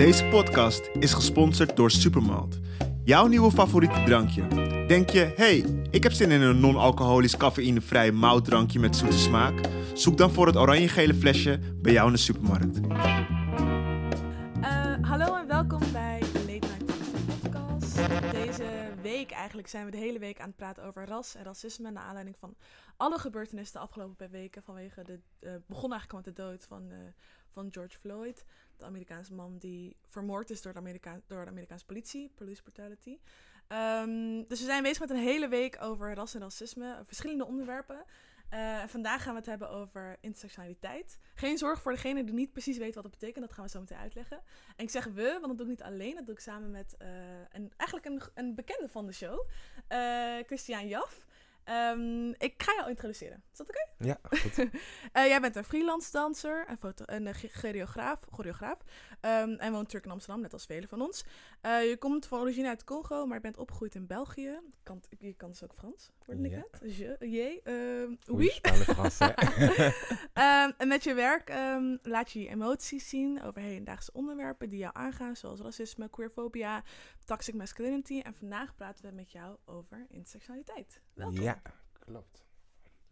Deze podcast is gesponsord door Supermalt. Jouw nieuwe favoriete drankje. Denk je, hey, ik heb zin in een non-alcoholisch cafeïnevrij moutdrankje met zoete smaak? Zoek dan voor het oranje-gele flesje bij jou in de supermarkt. Uh, hallo en welkom bij de Late Night podcast. Deze week eigenlijk zijn we de hele week aan het praten over ras en racisme... naar aanleiding van alle gebeurtenissen de afgelopen weken... vanwege de, uh, begon eigenlijk met de dood van, uh, van George Floyd... de Amerikaanse man die vermoord is door de, Amerika door de Amerikaanse politie, police brutality... Um, dus we zijn bezig met een hele week over ras en racisme, verschillende onderwerpen... Uh, vandaag gaan we het hebben over intersectionaliteit. Geen zorg voor degene die niet precies weet wat dat betekent. Dat gaan we zo meteen uitleggen. En ik zeg we, want dat doe ik niet alleen. Dat doe ik samen met uh, een, eigenlijk een, een bekende van de show. Uh, Christian Jaf. Um, ik ga jou introduceren. Is dat oké? Okay? Ja, goed. uh, jij bent een freelance danser, een, foto een uh, choreograaf, choreograaf um, en woont terug in Amsterdam, net als velen van ons. Uh, je komt van origine uit Congo, maar je bent opgegroeid in België. Kan, je kan dus ook Frans, hoorde ik net? Je, je, uh, oui. Frans, um, en met je werk um, laat je je emoties zien over hedendaagse onderwerpen die jou aangaan, zoals racisme, queerfobia, toxic masculinity. En vandaag praten we met jou over intersectionaliteit. Welkom. Ja, klopt.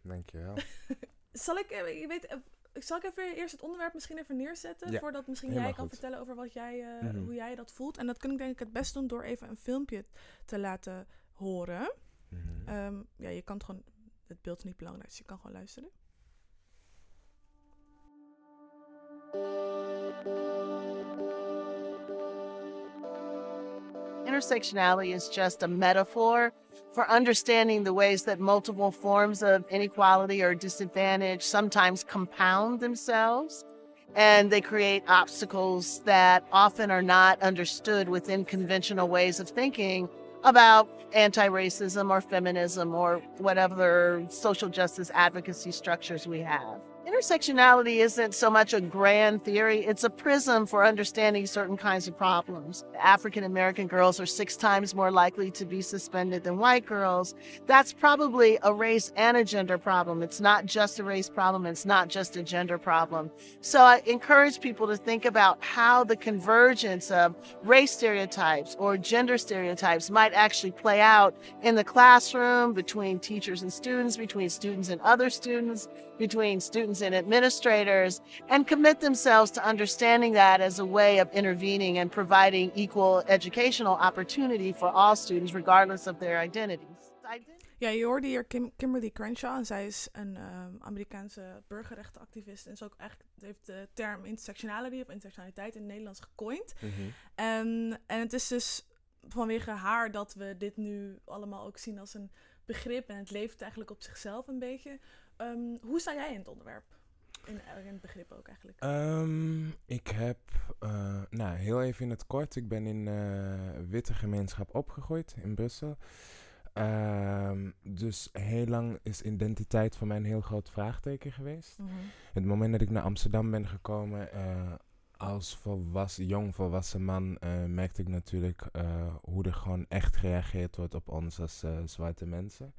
Dankjewel. zal ik, je weet, zal ik even eerst het onderwerp misschien even neerzetten? Ja, voordat misschien helemaal jij kan goed. vertellen over wat jij, uh, Mhm. hoe jij dat voelt. En dat kun ik denk ik het best doen door even een filmpje te laten horen. Mhm. Um, ja, je kan het gewoon, het beeld is niet belangrijk, dus je kan gewoon luisteren. Intersectionality is just a metaphor for understanding the ways that multiple forms of inequality or disadvantage sometimes compound themselves and they create obstacles that often are not understood within conventional ways of thinking about anti racism or feminism or whatever social justice advocacy structures we have. Intersectionality isn't so much a grand theory, it's a prism for understanding certain kinds of problems. African American girls are six times more likely to be suspended than white girls. That's probably a race and a gender problem. It's not just a race problem, it's not just a gender problem. So I encourage people to think about how the convergence of race stereotypes or gender stereotypes might actually play out in the classroom, between teachers and students, between students and other students, between students and administrators, and commit themselves to understanding that as a way of intervening and providing equal educational opportunity for all students, regardless of their identities. Ja, je hoorde hier Kim Kimberly Crenshaw en zij is een um, Amerikaanse burgerrechtenactivist en is ook eigenlijk heeft de term intersectionality of intersectionaliteit in het Nederlands gecoind. En, en het is dus vanwege haar dat we dit nu allemaal ook zien als een begrip en het leeft eigenlijk op zichzelf een beetje. Um, hoe sta jij in het onderwerp? In, in het begrip ook eigenlijk. Um, ik heb, uh, nou heel even in het kort, ik ben in uh, witte gemeenschap opgegroeid in Brussel. Um, dus heel lang is identiteit voor mij een heel groot vraagteken geweest. Mm -hmm. Het moment dat ik naar Amsterdam ben gekomen, uh, als volwassen, jong volwassen man, uh, merkte ik natuurlijk uh, hoe er gewoon echt gereageerd wordt op ons als zwarte mensen.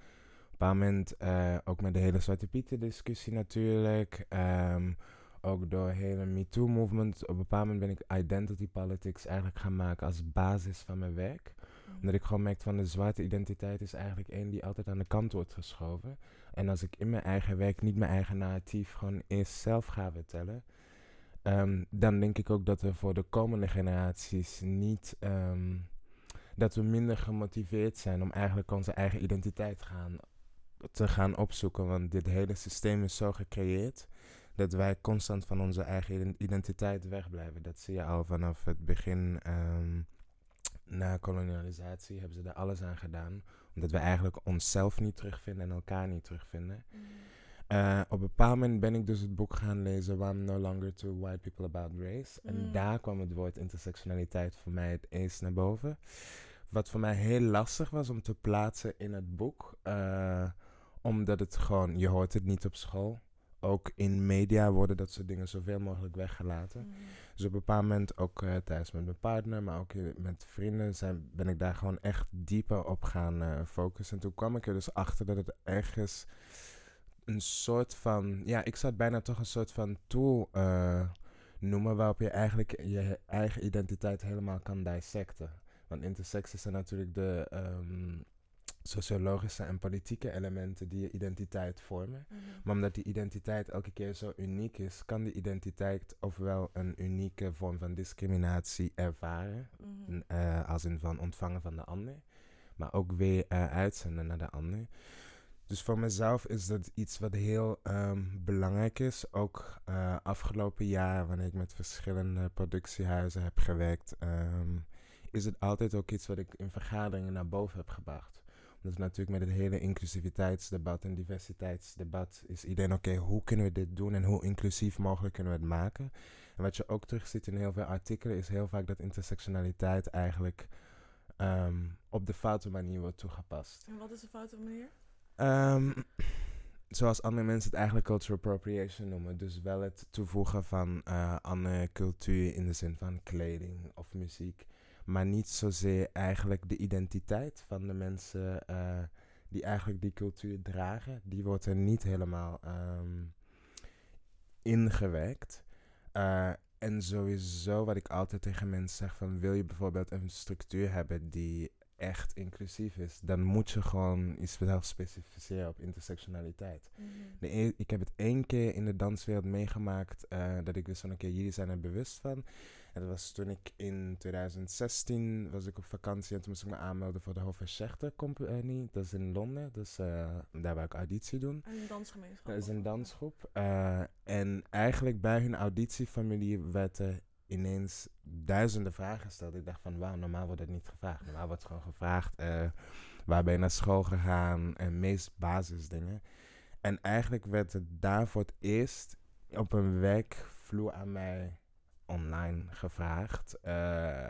Op een bepaald moment ook met de hele Zwarte Pieten discussie natuurlijk. Um, ook door hele MeToo-movement. Op een bepaald moment ben ik identity politics eigenlijk gaan maken als basis van mijn werk. Mm. Omdat ik gewoon merkte van de zwarte identiteit is eigenlijk één die altijd aan de kant wordt geschoven. En als ik in mijn eigen werk niet mijn eigen narratief gewoon eerst zelf ga vertellen... Um, dan denk ik ook dat we voor de komende generaties niet... Um, dat we minder gemotiveerd zijn om eigenlijk onze eigen identiteit gaan, te gaan opzoeken. Want dit hele systeem is zo gecreëerd dat wij constant van onze eigen identiteit wegblijven. Dat zie je al vanaf het begin. Um, na kolonialisatie hebben ze daar alles aan gedaan. Omdat we eigenlijk onszelf niet terugvinden en elkaar niet terugvinden. Mm. Uh, op een bepaald moment ben ik dus het boek gaan lezen I'm No Longer to White People About Race. Mm. En daar kwam het woord intersectionaliteit voor mij het eerst naar boven. Wat voor mij heel lastig was om te plaatsen in het boek. Uh, omdat het gewoon, je hoort het niet op school. Ook in media worden dat soort dingen zoveel mogelijk weggelaten. Mm. Dus op een bepaald moment, ook uh, thuis met mijn partner, maar ook met vrienden, zijn, ben ik daar gewoon echt dieper op gaan uh, focussen. En toen kwam ik er dus achter dat het ergens een soort van, ja, ik zat bijna toch een soort van tool uh, noemen waarop je eigenlijk je eigen identiteit helemaal kan dissecten. Want intersecties zijn natuurlijk de ehm, sociologische en politieke elementen die je identiteit vormen. Mhm. Maar omdat die identiteit elke keer zo uniek is, kan die identiteit ofwel een unieke vorm van discriminatie ervaren, Mhm. eh, als in van ontvangen van de ander, maar ook weer eh, uitzenden naar de ander. Dus voor mezelf is dat iets wat heel ehm, belangrijk is. Ook eh, afgelopen jaar, wanneer ik met verschillende productiehuizen heb gewerkt, ehm, is het altijd ook iets wat ik in vergaderingen naar boven heb gebracht. Omdat natuurlijk met het hele inclusiviteitsdebat en diversiteitsdebat is iedereen oké, hoe kunnen we dit doen en hoe inclusief mogelijk kunnen we het maken. En wat je ook terugziet in heel veel artikelen is heel vaak dat intersectionaliteit eigenlijk ehm, op de foute manier wordt toegepast. En wat is de foute manier? Ehm, zoals andere mensen het eigenlijk cultural appropriation noemen. Dus wel het toevoegen van eh, andere cultuur in de zin van kleding of muziek. Maar niet zozeer eigenlijk de identiteit van de mensen eh, die eigenlijk die cultuur dragen. Die wordt er niet helemaal ehm, ingewerkt. Eh, en sowieso wat ik altijd tegen mensen zeg van wil je bijvoorbeeld een structuur hebben die echt inclusief is, dan moet je gewoon jezelf specificeren op intersectionaliteit. De e- ik heb het één keer in de danswereld meegemaakt eh, dat ik wist van oké, jullie zijn er bewust van. En dat was toen ik in 2016 was ik op vakantie en toen moest ik me aanmelden voor de Hofer Company. Dat is in Londen, dus eh, daar wou ik auditie doen. Een dansgemeenschap. Dat is een dansgroep. eh, en eigenlijk bij hun auditieformulier werd er ineens duizenden vragen gesteld. Ik dacht van, wauw, normaal wordt het niet gevraagd. Normaal wordt gewoon gevraagd, eh, waar ben je naar school gegaan? En meest basisdingen. En eigenlijk werd het daar voor het eerst op een werkvloer aan mij online gevraagd. eh,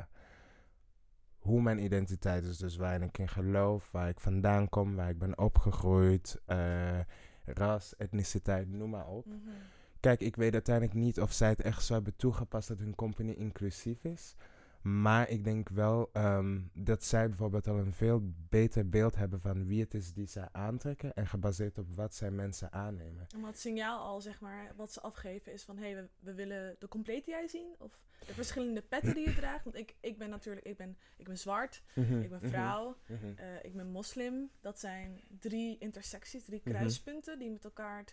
hoe mijn identiteit is, dus waar ik in geloof, waar ik vandaan kom, waar ik ben opgegroeid, eh, ras, etniciteit, noem maar op. Mhm. Kijk, ik weet uiteindelijk niet of zij het echt zo hebben toegepast dat hun company inclusief is. Maar ik denk wel ehm, dat zij bijvoorbeeld al een veel beter beeld hebben van wie het is die zij aantrekken. En gebaseerd op wat zij mensen aannemen. En wat signaal al, zeg maar, wat ze afgeven is van... hé, hey, we, we willen de complete jij zien. Of de verschillende petten die je draagt. Want ik, ik ben natuurlijk, ik ben, ik ben zwart, ik ben vrouw, Mhm. eh, ik ben moslim. Dat zijn drie intersecties, drie Mhm. kruispunten... die met elkaar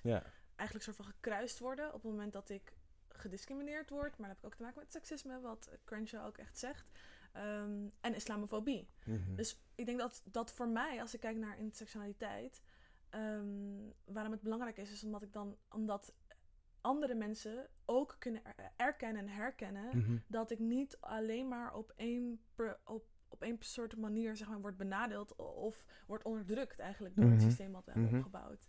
eigenlijk soort van gekruist worden... op het moment dat ik gediscrimineerd word. Maar dat heb ik ook te maken met seksisme, wat Crenshaw ook echt zegt. Ehm, en islamofobie. Mhm. Dus ik denk dat dat voor mij, als ik kijk naar intersectionaliteit, ehm, waarom het belangrijk is, is omdat ik dan, omdat andere mensen ook kunnen er- erkennen en herkennen Mhm. dat ik niet alleen maar op één, per- op, op één soort manier zeg maar, word benadeeld of word onderdrukt eigenlijk door Mhm. het systeem wat we hebben Mhm. opgebouwd.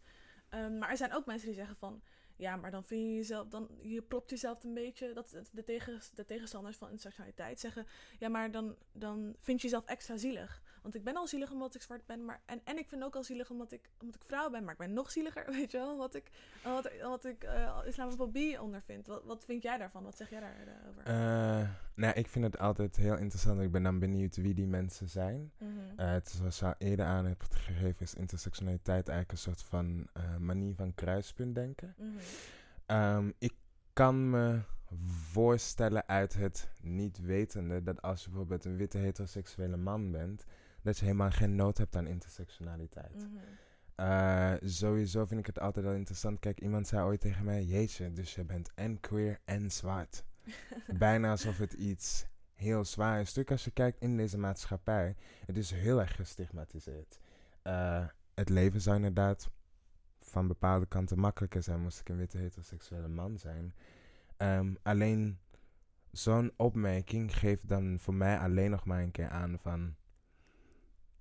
Ehm, maar er zijn ook mensen die zeggen van, ja, maar dan vind je jezelf, dan je propt jezelf een beetje, dat de, tegen, de tegenstanders van intersectionaliteit zeggen, ja, maar dan, dan vind je jezelf extra zielig. Want ik ben al zielig omdat ik zwart ben, maar, en, en ik vind ook al zielig omdat ik, omdat ik vrouw ben, maar ik ben nog zieliger, weet je wel, omdat ik, omdat, omdat ik eh, islamofobie ondervind. Wat, wat vind jij daarvan? Wat zeg jij daarover? Eh, nou, ik vind het altijd heel interessant. Ik ben dan benieuwd wie die mensen zijn. Mhm. Eh, het is zoals je al eerder aan hebt gegeven, is intersectionaliteit eigenlijk een soort van eh, manier van kruispunt denken. Mhm. Ehm, ik kan me voorstellen uit het niet wetende dat als je bijvoorbeeld een witte heteroseksuele man bent, dat je helemaal geen nood hebt aan intersectionaliteit. Mhm. Eh, sowieso vind ik het altijd wel interessant. Kijk, iemand zei ooit tegen mij, jeetje, dus je bent en queer en zwart. Bijna alsof het iets heel zwaar is. Natuurlijk als je kijkt in deze maatschappij, het is heel erg gestigmatiseerd. Eh, het leven zou inderdaad van bepaalde kanten makkelijker zijn moest ik een witte heteroseksuele man zijn. Ehm, alleen zo'n opmerking geeft dan voor mij alleen nog maar een keer aan van...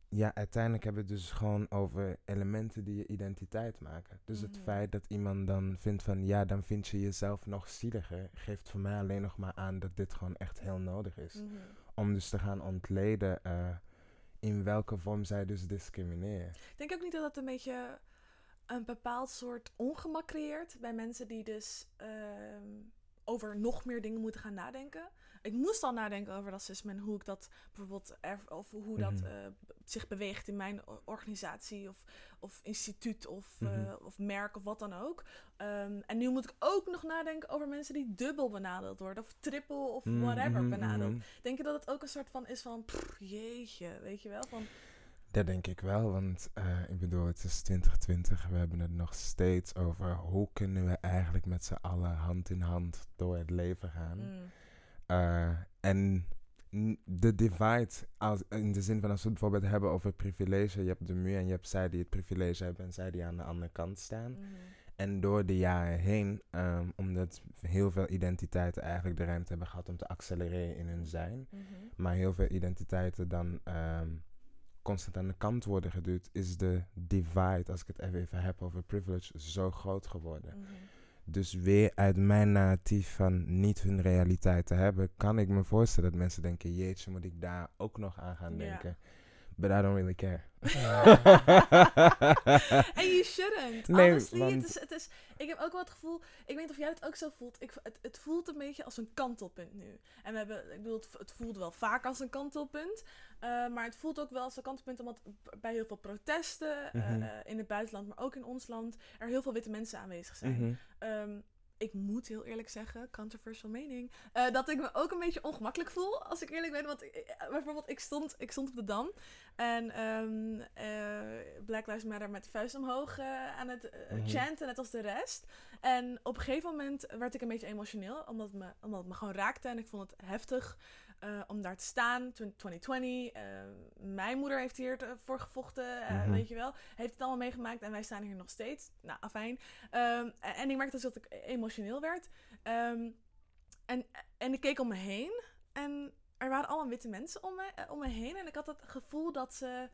Ja, uiteindelijk hebben we het dus gewoon over elementen die je identiteit maken. Dus het Mhm. feit dat iemand dan vindt van... Ja, dan vind je jezelf nog zieliger... geeft voor mij alleen nog maar aan dat dit gewoon echt heel nodig is. Mhm. Om dus te gaan ontleden eh, in welke vorm zij dus discrimineren. Ik denk ook niet dat dat een beetje een bepaald soort ongemak creëert bij mensen die dus ehm, over nog meer dingen moeten gaan nadenken. Ik moest al nadenken over racisme en hoe ik dat bijvoorbeeld, erf- of hoe dat Mhm. eh, zich beweegt in mijn organisatie of, of instituut of, eh, Mhm. of merk of wat dan ook. Ehm, en nu moet ik ook nog nadenken over mensen die dubbel benadeeld worden of triple of Mm, whatever mhm, benadeeld. mhm. Denk je dat het ook een soort van is van, pff, jeetje, weet je wel? Van, Dat denk ik wel, want eh, ik bedoel, het is 2020. We hebben het nog steeds over hoe kunnen we eigenlijk met z'n allen hand in hand door het leven gaan. mm, en n- de divide, als, in de zin van als we het bijvoorbeeld hebben over privilege. Je hebt de muur en je hebt zij die het privilege hebben en zij die aan de andere kant staan. mhm, En door de jaren heen, ehm, omdat heel veel identiteiten eigenlijk de ruimte hebben gehad om te accelereren in hun zijn. mhm. Maar heel veel identiteiten dan ehm, constant aan de kant worden geduwd, is de divide, als ik het even, even heb over privilege, zo groot geworden. Mhm. Dus weer uit mijn narratief van niet hun realiteit te hebben, kan ik me voorstellen dat mensen denken, jeetje, moet ik daar ook nog aan gaan denken. But I don't really care. En you shouldn't. Nee, Honestly, want- het is, het is, ik heb ook wel het gevoel, ik weet niet of jij het ook zo voelt, ik, het, het voelt een beetje als een kantelpunt nu. En we hebben, ik bedoel, het, het voelt wel vaak als een kantelpunt, eh, maar het voelt ook wel als een kantelpunt omdat bij heel veel protesten eh, Mhm. eh, in het buitenland, maar ook in ons land, er heel veel witte mensen aanwezig zijn. Mhm. Ehm, ik moet heel eerlijk zeggen, controversial mening, dat ik me ook een beetje ongemakkelijk voel, als ik eerlijk ben. Want ik- bijvoorbeeld, ik stond, ik stond op de Dam en ehm, eh, Black Lives Matter met de vuist omhoog aan het Mhm. chanten, net als de rest. En op een gegeven moment werd ik een beetje emotioneel, omdat het me, omdat het me gewoon raakte en ik vond het heftig. Eh, om daar te staan, Twen- 2020. eh, mijn moeder heeft hier voor gevochten, eh, Mhm. weet je wel. Heeft het allemaal meegemaakt en wij staan hier nog steeds. Nou, afijn. Ehm, en, ik merkte dus dat ik emotioneel werd. Ehm, en, en ik keek om me heen. En er waren allemaal witte mensen om me, om me heen. En ik had het gevoel dat ze...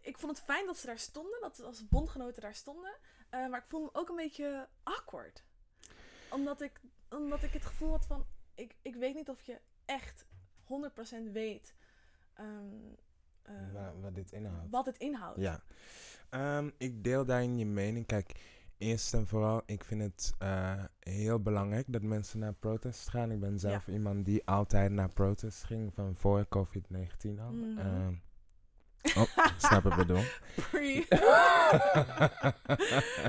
Ik vond het fijn dat ze daar stonden. Dat ze als bondgenoten daar stonden. Maar ik voelde me ook een beetje awkward. Omdat ik, omdat ik het gevoel had van... Ik, ik weet niet of je echt 100% weet... ehm, eh, Wa- wat dit inhoudt. wat het inhoudt. Ja. Ehm, ik deel daarin je mening. Kijk, eerst en vooral, ik vind het eh, heel belangrijk dat mensen naar protest gaan. Ik ben zelf iemand die altijd naar protest ging, van voor COVID-19 al. Mhm. Ehm, oh, snap ik bedoel. Free.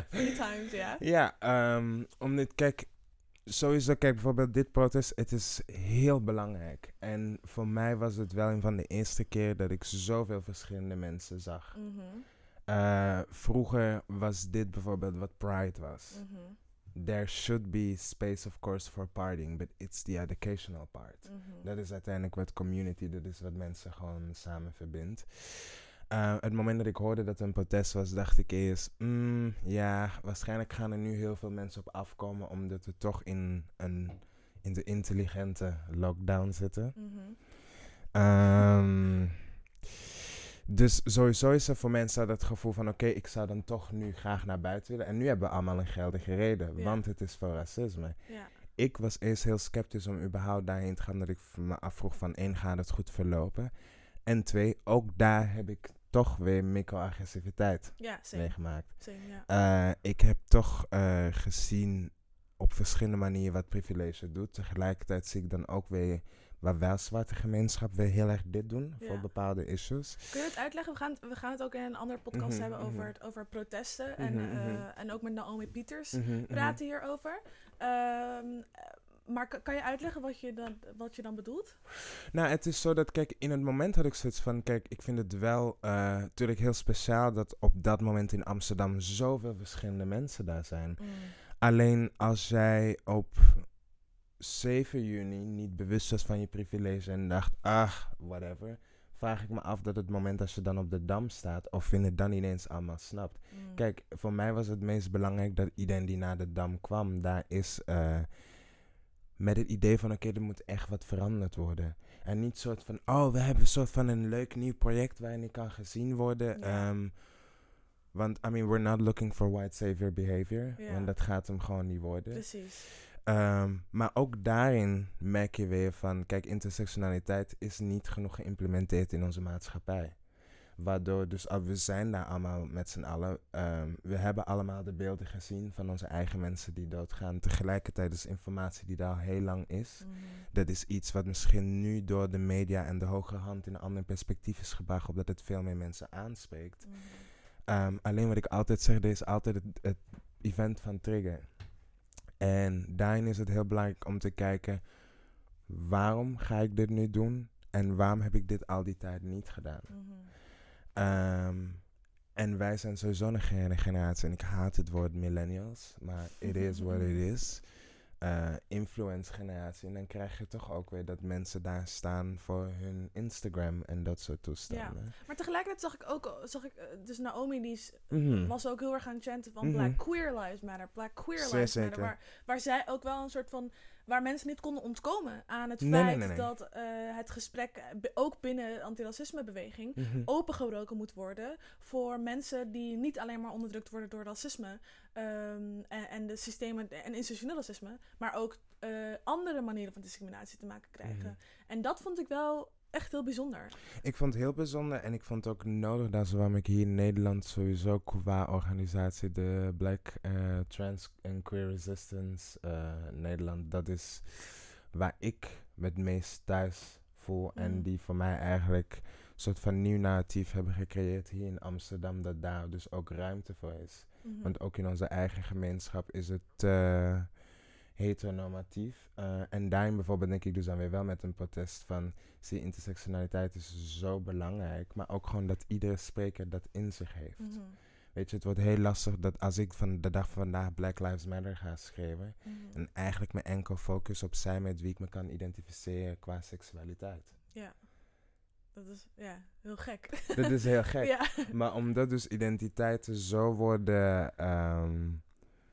Free times, ja. Ja, ehm omdat, kijk, sowieso, kijk, bijvoorbeeld dit protest, het is heel belangrijk. En voor mij was het wel een van de eerste keer dat ik zoveel verschillende mensen zag. Mhm, Eh, vroeger was dit bijvoorbeeld wat Pride was. mhm, There should be space, of course, for partying, but it's the educational part. mhm. Dat is uiteindelijk wat community, dat is wat mensen gewoon samen verbindt. Eh, het moment dat ik hoorde dat er een protest was, dacht ik eerst, mm, ja, waarschijnlijk gaan er nu heel veel mensen op afkomen, omdat we toch in, een, in de intelligente lockdown zitten. Mhm. Ehm, dus sowieso is er voor mensen dat gevoel van... oké, ik zou dan toch nu graag naar buiten willen. En nu hebben we allemaal een geldige reden, Ja. want het is voor racisme. Ja. Ik was eerst heel sceptisch om überhaupt daarheen te gaan... dat ik me afvroeg van één, gaat het goed verlopen? En twee, ook daar heb ik toch weer microagressiviteit Ja, same. meegemaakt. same ja. Eh, ik heb toch eh, gezien op verschillende manieren wat privilege doet. Tegelijkertijd zie ik dan ook weer waar wel zwarte gemeenschap weer heel erg dit doen voor bepaalde issues. Kun je het uitleggen? We gaan het, we gaan het ook in een andere podcast Mhm, hebben over, mhm. het, over protesten. En, Mhm, eh, en ook met Naomi Pieters praten hierover. Eh, maar kan, je uitleggen wat je, dan, wat je dan bedoelt? Nou, het is zo dat, kijk, in het moment had ik zoiets van, kijk, ik vind het wel eh, natuurlijk heel speciaal dat op dat moment in Amsterdam zoveel verschillende mensen daar zijn. Alleen als jij op 7 juni niet bewust was van je privilege en dacht, ach, whatever, vraag ik me af dat het moment als je dan op de dam staat, of je het dan ineens allemaal snapt. Mm. Kijk, voor mij was het meest belangrijk dat iedereen die naar de dam kwam, daar is eh, met het idee van, oké, er moet echt wat veranderd worden. En niet soort van, oh, we hebben een soort van een leuk nieuw project waarin ik kan gezien worden. Ja. Ehm, want, I mean, we're not looking for white savior behavior. Ja. Want dat gaat hem gewoon niet worden. Precies. Ehm, maar ook daarin merk je weer van, kijk, intersectionaliteit is niet genoeg geïmplementeerd in onze maatschappij. Waardoor dus, ah, we zijn daar allemaal met z'n allen. Ehm, we hebben allemaal de beelden gezien van onze eigen mensen die doodgaan. Tegelijkertijd is informatie die daar al heel lang is. Mhm. Dat is iets wat misschien nu door de media en de hogere hand in een ander perspectief is gebracht, omdat het veel meer mensen aanspreekt. Mhm. Ehm, alleen wat ik altijd zeg, er is altijd het, het event van trigger. En daarin is het heel belangrijk om te kijken, waarom ga ik dit nu doen? En waarom heb ik dit al die tijd niet gedaan? Mhm. Ehm, en wij zijn sowieso een gene- generatie, en ik haat het woord millennials, maar it is what it is. Eh, influence generatie. En dan krijg je toch ook weer dat mensen daar staan voor hun Instagram en dat soort toestanden. Maar tegelijkertijd zag ik ook, zag ik, eh, dus Naomi die is, Mhm. was ook heel erg aan het chanten van Mhm. Black Queer Lives Matter, Black Queer Lives. Matter. Waar, waar zij ook wel een soort van, waar mensen niet konden ontkomen aan het Nee, feit nee, nee. dat eh, het gesprek, eh, ook binnen de antiracismebeweging, Mhm. opengebroken moet worden voor mensen die niet alleen maar onderdrukt worden door racisme ehm, en, en de systemen en institutioneel racisme, maar ook eh, andere manieren van discriminatie te maken krijgen. Mhm. En dat vond ik wel echt heel bijzonder. Ik vond het heel bijzonder en ik vond het ook nodig dat is waarom ik hier in Nederland sowieso qua organisatie de Black eh, Trans and Queer Resistance eh, Nederland, dat is waar ik me het meest thuis voel en Mhm. die voor mij eigenlijk een soort van nieuw narratief hebben gecreëerd hier in Amsterdam, dat daar dus ook ruimte voor is. Mhm. Want ook in onze eigen gemeenschap is het eh, heteronormatief. Eh, en daarin bijvoorbeeld denk ik dus dan weer wel met een protest van... zie, intersectionaliteit is zo belangrijk. Maar ook gewoon dat iedere spreker dat in zich heeft. Mhm. Weet je, het wordt heel lastig dat als ik van de dag van vandaag Black Lives Matter ga schrijven... Mhm. en eigenlijk mijn enkel focus op zijn met wie ik me kan identificeren qua seksualiteit. Ja. Dat is ja, heel gek. Dat is heel gek. ja. Maar omdat dus identiteiten zo worden ehm,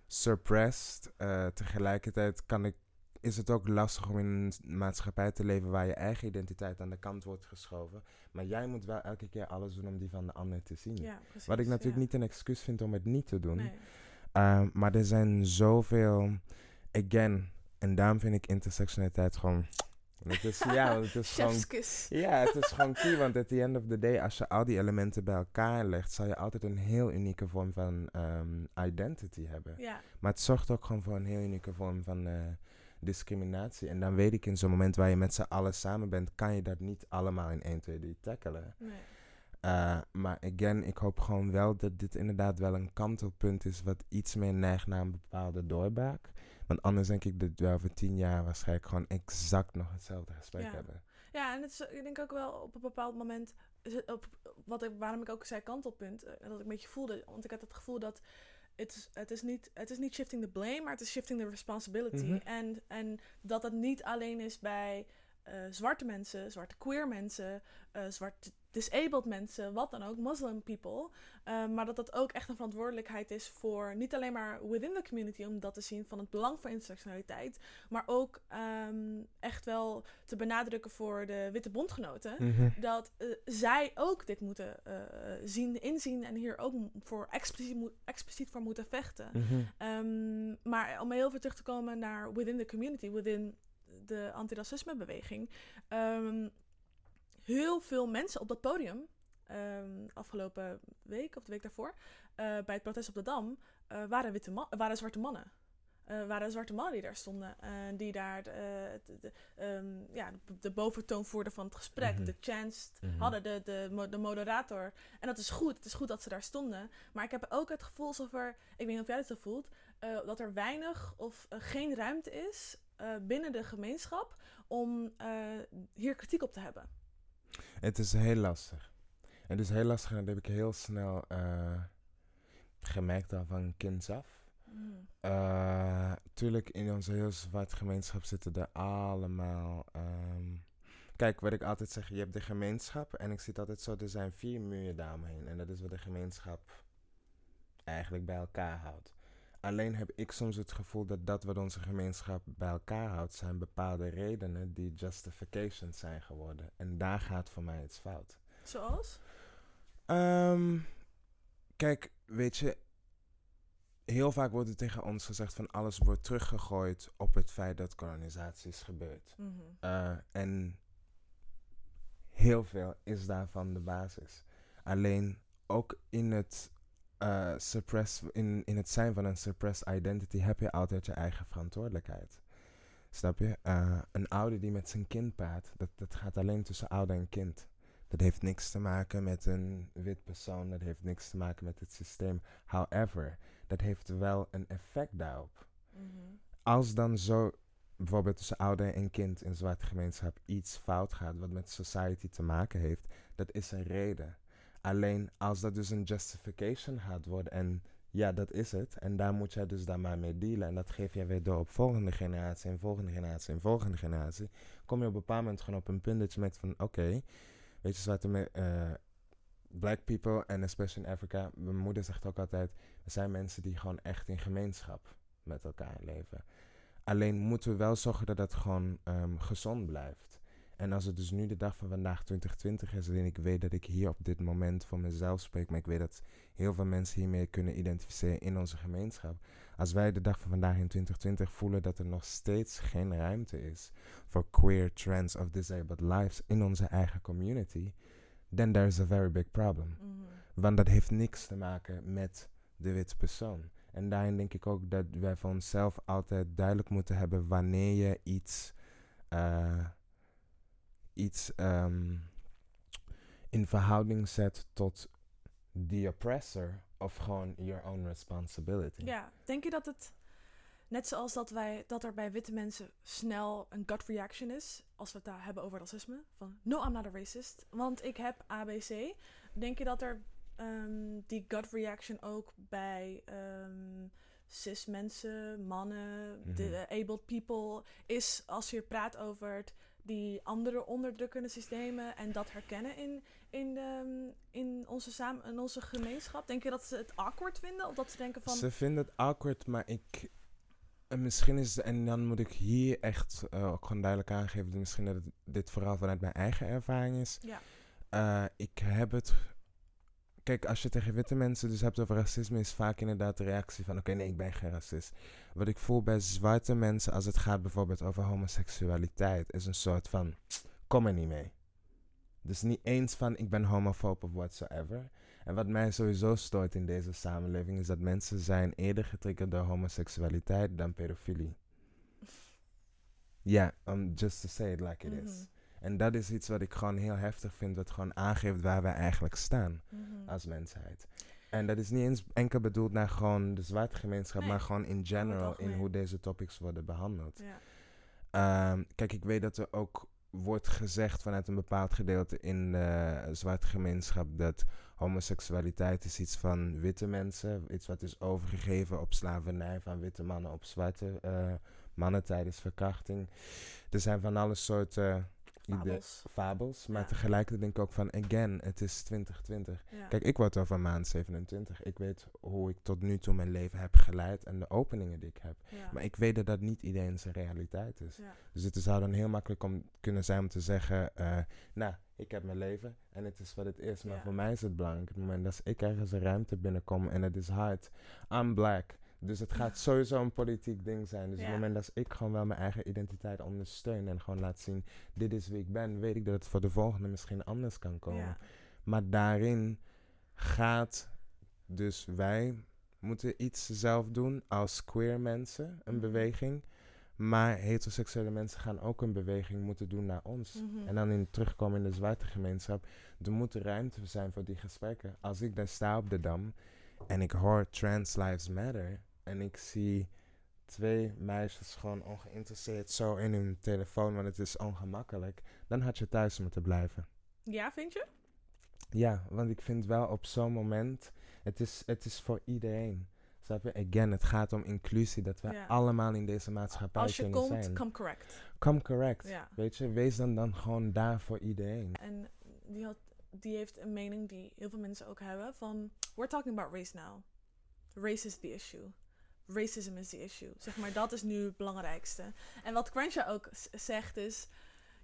suppressed, eh, tegelijkertijd kan ik, is het ook lastig om in een maatschappij te leven waar je eigen identiteit aan de kant wordt geschoven. Maar jij moet wel elke keer alles doen om die van de ander te zien. ja, precies. Wat ik natuurlijk ja. niet een excuus vind om het niet te doen. Nee. Ehm, maar er zijn zoveel, again, en daarom vind ik intersectionaliteit gewoon, het is, ja, het is gewoon ja, het is gewoon key, want at the end of the day, als je al die elementen bij elkaar legt, zal je altijd een heel unieke vorm van ehm, identity hebben. Ja. Maar het zorgt ook gewoon voor een heel unieke vorm van eh, discriminatie. En dan weet ik in zo'n moment waar je met z'n allen samen bent, kan je dat niet allemaal in 1, 2, 3 tackelen. Nee. Eh, maar again, ik hoop gewoon wel dat dit inderdaad wel een kantelpunt is wat iets meer neigt naar een bepaalde doorbraak. Want anders denk ik dat we over tien jaar waarschijnlijk gewoon exact nog hetzelfde gesprek Ja. hebben. Ja, en het is, ik denk ook wel op een bepaald moment, op, wat ik, waarom ik ook zei kantelpunt, eh, dat ik een beetje voelde, want ik had het gevoel dat het is, het is, niet, het is niet shifting the blame, maar het is shifting the responsibility. Mhm. en, en dat het niet alleen is bij eh, zwarte mensen, zwarte queer mensen, eh zwarte disabled mensen, wat dan ook, Muslim people. eh, maar dat dat ook echt een verantwoordelijkheid is voor niet alleen maar within the community om dat te zien van het belang van intersectionaliteit, maar ook ehm, echt wel te benadrukken voor de witte bondgenoten. Mhm. Dat eh, zij ook dit moeten eh, zien, inzien en hier ook voor expliciet, expliciet voor moeten vechten. Mhm. Ehm, maar om heel veel terug te komen naar within the community, within de antiracismebeweging. ehm heel veel mensen op dat podium, ehm, afgelopen week of de week daarvoor, eh, bij het protest op de Dam, eh, waren, witte waren zwarte mannen. Eh, waren zwarte mannen die daar stonden. en die daar de, de, de, ehm, ja, de, boventoon voerden van het gesprek. Mhm. De chance Mhm. hadden, de, de, de moderator. En dat is goed. Het is goed dat ze daar stonden. Maar ik heb ook het gevoel alsof er, ik weet niet of jij het zo voelt, dat er weinig of geen ruimte is binnen de gemeenschap om hier kritiek op te hebben. Het is heel lastig. Het is heel lastig en dat heb ik heel snel eh, gemerkt al van kinds af. Eh, tuurlijk, in onze heel zwart gemeenschap zitten er allemaal. ehm, kijk, wat ik altijd zeg, je hebt de gemeenschap en ik zie altijd zo, er zijn vier muren daaromheen. En dat is wat de gemeenschap eigenlijk bij elkaar houdt. Alleen heb ik soms het gevoel dat dat wat onze gemeenschap bij elkaar houdt, zijn bepaalde redenen die justifications zijn geworden. En daar gaat voor mij iets fout. Zoals? Ehm, kijk, weet je, heel vaak wordt er tegen ons gezegd van alles wordt teruggegooid op het feit dat kolonisatie is gebeurd. Mhm. Eh, en heel veel is daarvan de basis. Alleen ook in het, eh, suppress, in, in het zijn van een suppressed identity heb je altijd je eigen verantwoordelijkheid. Snap je? Eh, een ouder die met zijn kind praat, dat, dat gaat alleen tussen ouder en kind. Dat heeft niks te maken met een wit persoon, dat heeft niks te maken met het systeem. However, dat heeft wel een effect daarop. Mhm. Als dan zo, bijvoorbeeld tussen ouder en kind in zwarte gemeenschap, iets fout gaat wat met society te maken heeft, dat is een reden. Alleen als dat dus een justification gaat worden en ja, dat is het. En daar moet jij dus dan maar mee dealen. En dat geef jij weer door op volgende generatie en volgende generatie en volgende generatie. Kom je op een bepaald moment gewoon op een punt dat je merkt van oké, weet je, zwarte me- eh, black people en especially in Afrika, mijn moeder zegt ook altijd, er zijn mensen die gewoon echt in gemeenschap met elkaar leven. Alleen moeten we wel zorgen dat dat gewoon ehm, gezond blijft. En als het dus nu de dag van vandaag 2020 is, en ik weet dat ik hier op dit moment voor mezelf spreek, maar ik weet dat heel veel mensen hiermee kunnen identificeren in onze gemeenschap. Als wij de dag van vandaag in 2020 voelen dat er nog steeds geen ruimte is voor queer, trans of disabled lives in onze eigen community, then there is a very big problem. Mhm. Want dat heeft niks te maken met de witte persoon. En daarin denk ik ook dat wij voor onszelf altijd duidelijk moeten hebben wanneer je iets, eh, iets ehm, in verhouding zet tot the oppressor of gewoon your own responsibility. Ja, denk je dat het, net zoals dat, wij, dat er bij witte mensen snel een gut reaction is, als we het daar hebben over racisme, van no, I'm not a racist, want ik heb ABC. Denk je dat er ehm, die gut reaction ook bij ehm, cis mensen, mannen, de abled people is als je praat over het, die andere onderdrukkende systemen en dat herkennen in, in, ehm, in, onze samen, in onze gemeenschap? Denk je dat ze het awkward vinden? Of dat ze denken van... Ze vinden het awkward, maar ik. En misschien is. En dan moet ik hier echt eh, ook gewoon duidelijk aangeven. dat Misschien dat het- dit vooral vanuit mijn eigen ervaring is. Ja. Eh, ik heb het. Kijk, als je tegen witte mensen dus hebt over racisme, is vaak inderdaad de reactie van: oké, nee, ik ben geen racist. Wat ik voel bij zwarte mensen als het gaat bijvoorbeeld over homoseksualiteit, is een soort van: kom er niet mee. Dus niet eens van: ik ben homofoob of whatsoever. En wat mij sowieso stoort in deze samenleving is dat mensen zijn eerder getriggerd door homoseksualiteit dan pedofilie. Ja, um, just to say it like it is. En dat is iets wat ik gewoon heel heftig vind, wat gewoon aangeeft waar wij eigenlijk staan Mhm. als mensheid. En dat is niet eens enkel bedoeld naar gewoon de zwarte gemeenschap, Nee, maar gewoon in general in hoe deze topics worden behandeld. Ja. Ehm, kijk, ik weet dat er ook wordt gezegd vanuit een bepaald gedeelte in de zwarte gemeenschap dat homoseksualiteit is iets van witte mensen, iets wat is overgegeven op slavernij van witte mannen op zwarte eh, mannen tijdens verkrachting. Er zijn van alle soorten Fabels. fabels, maar Ja. tegelijkertijd denk ik ook van, again, het is 2020. Ja. Kijk, ik word over maand 27. Ik weet hoe ik tot nu toe mijn leven heb geleid en de openingen die ik heb. ja. Maar ik weet dat dat niet iedereen zijn realiteit is. Dus het zou dan heel makkelijk om kunnen zijn om te zeggen, eh, nou, ik heb mijn leven en het is wat het is. Maar voor mij is het belangrijk. Op het moment dat ik ergens een ruimte binnenkom en het is hard, I'm black. Dus het gaat sowieso een politiek ding zijn. Dus op het moment dat ik gewoon wel mijn eigen identiteit ondersteun en gewoon laat zien, dit is wie ik ben, weet ik dat het voor de volgende misschien anders kan komen. Maar daarin gaat dus wij moeten iets zelf doen als queer mensen, een Mhm. beweging. Maar heteroseksuele mensen gaan ook een beweging moeten doen naar ons. Mhm. En dan in terugkomen in de zwarte gemeenschap. Er moet ruimte zijn voor die gesprekken. Als ik daar sta op de dam en ik hoor Trans Lives Matter. En ik zie twee meisjes gewoon ongeïnteresseerd zo in hun telefoon, want het is ongemakkelijk. Dan had je thuis moeten blijven. ja, vind je? Ja, want ik vind wel op zo'n moment, het is, het is voor iedereen. Snap je? Again, het gaat om inclusie, dat we Ja. allemaal in deze maatschappij Als je komt, zijn. come correct. Come correct. Ja. Weet je, wees dan, dan gewoon daar voor iedereen. En die, had, die heeft een mening die heel veel mensen ook hebben van... We're talking about race now. Race is the issue. Racism is the issue. Zeg maar, dat is nu het belangrijkste. En wat Crenshaw ook zegt is...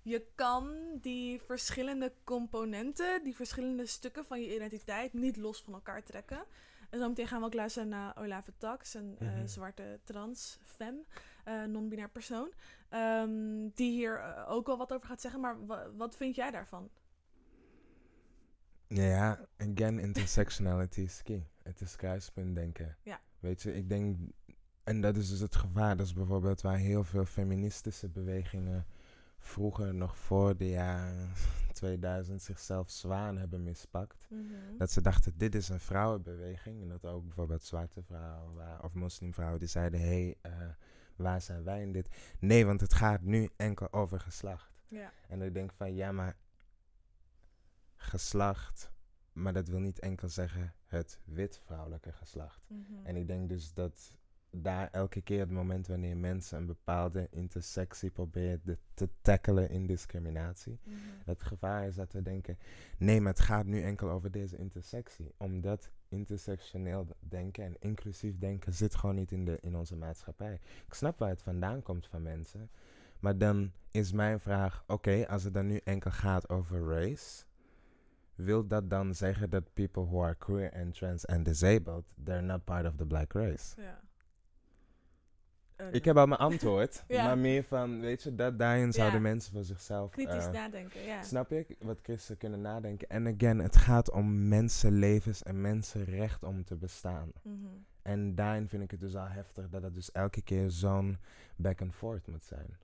Je kan die verschillende componenten, die verschillende stukken van je identiteit niet los van elkaar trekken. En zo meteen gaan we ook luisteren naar Olave Tax, een eh, Mhm. zwarte trans femme, eh, non-binair persoon. ehm, die hier eh, ook wel wat over gaat zeggen. Maar wa- wat vind jij daarvan? Ja, ja, again, intersectionality is key. Het is kruispunt denken. Ja. Weet je, ik denk, en dat is dus het gevaar. Dat is bijvoorbeeld waar heel veel feministische bewegingen vroeger, nog voor de jaren 2000, zichzelf zwaan hebben mispakt. Mhm. Dat ze dachten, dit is een vrouwenbeweging. En dat ook bijvoorbeeld zwarte vrouwen of moslimvrouwen die zeiden, hé, hey, eh, waar zijn wij in dit? Nee, want het gaat nu enkel over geslacht. Ja. En ik denk van, ja, maar geslacht, maar dat wil niet enkel zeggen het wit vrouwelijke geslacht. Mhm. En ik denk dus dat daar elke keer het moment wanneer mensen een bepaalde intersectie proberen de- te tackelen in discriminatie, Mhm. het gevaar is dat we denken, nee, maar het gaat nu enkel over deze intersectie. Omdat intersectioneel denken en inclusief denken zit gewoon niet in, de, in onze maatschappij. Ik snap waar het vandaan komt van mensen. Maar dan is mijn vraag, oké, als het dan nu enkel gaat over race, wil dat dan zeggen dat people who are queer and trans and disabled, they're not part of the black race? Ja. Ik heb al mijn antwoord, Ja. maar meer van, weet je, dat daarin zouden mensen voor zichzelf... Kritisch eh, nadenken, ja. Snap ik? Wat christen kunnen nadenken. En again, het gaat om mensenlevens en mensenrecht om te bestaan. Mhm. En daarin vind ik het dus al heftig dat het dus elke keer zo'n back and forth moet zijn.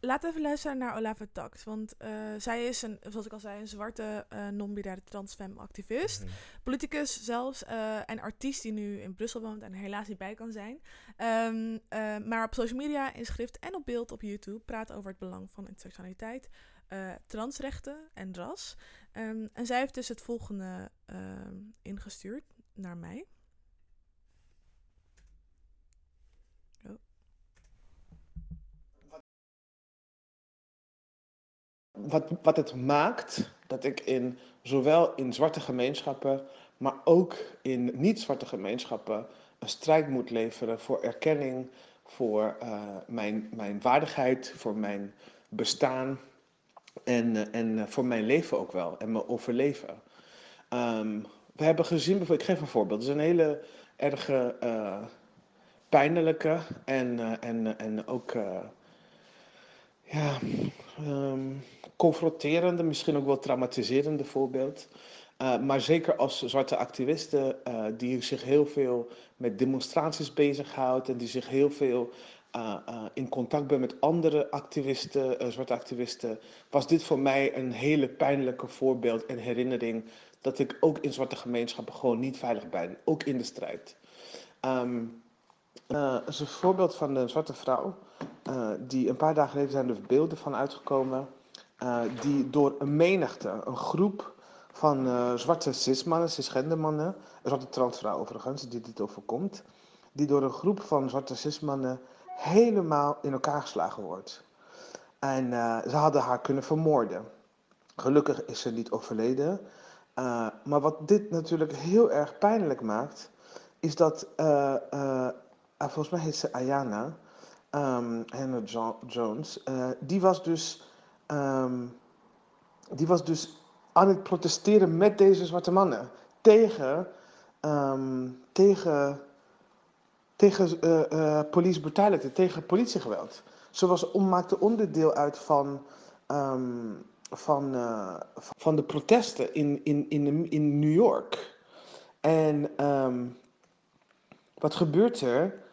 We even luisteren naar Olava Tax. Want eh, zij is, een, zoals ik al zei, een zwarte eh non-binaire transfem activist. Mhm. Politicus zelfs. eh, en artiest die nu in Brussel woont en er helaas niet bij kan zijn. Ehm, eh, maar op social media, in schrift en op beeld op YouTube praat over het belang van intersectionaliteit, eh, transrechten en ras. Ehm, en zij heeft dus het volgende ehm, ingestuurd naar mij. Wat, wat het maakt dat ik in, zowel in zwarte gemeenschappen, maar ook in niet-zwarte gemeenschappen een strijd moet leveren voor erkenning, voor eh, mijn, mijn waardigheid, voor mijn bestaan en, eh, en eh, voor mijn leven ook wel en mijn overleven. Ehm, we hebben gezien, ik geef een voorbeeld, het is een hele erge pijnlijke en, en, en ook ja, ehm, confronterende, misschien ook wel traumatiserende voorbeeld. Uh, maar zeker als zwarte activisten uh, die zich heel veel met demonstraties bezighoudt en die zich heel veel uh, in contact bent met andere activisten, zwarte activisten, was dit voor mij een hele pijnlijke voorbeeld en herinnering dat ik ook in zwarte gemeenschappen gewoon niet veilig ben, ook in de strijd. Um, is een voorbeeld van een zwarte vrouw, die een paar dagen geleden zijn er beelden van uitgekomen, uh, die door een menigte, een groep van zwarte cismannen, cisgendermannen, zwarte transvrouw overigens, die dit overkomt, die door een groep van zwarte cismannen helemaal in elkaar geslagen wordt. En ze hadden haar kunnen vermoorden. Gelukkig is ze niet overleden. maar wat dit natuurlijk heel erg pijnlijk maakt, is dat uh, volgens mij heet ze Ayana, um, Hannah jo Jones, uh, die, was dus, um, die was dus aan het protesteren met deze zwarte mannen tegen, um, tegen, tegen uh, police tegen politiegeweld. Ze was, maakte onderdeel uit van, van, van de protesten in, in, in, in New York. En wat gebeurt er?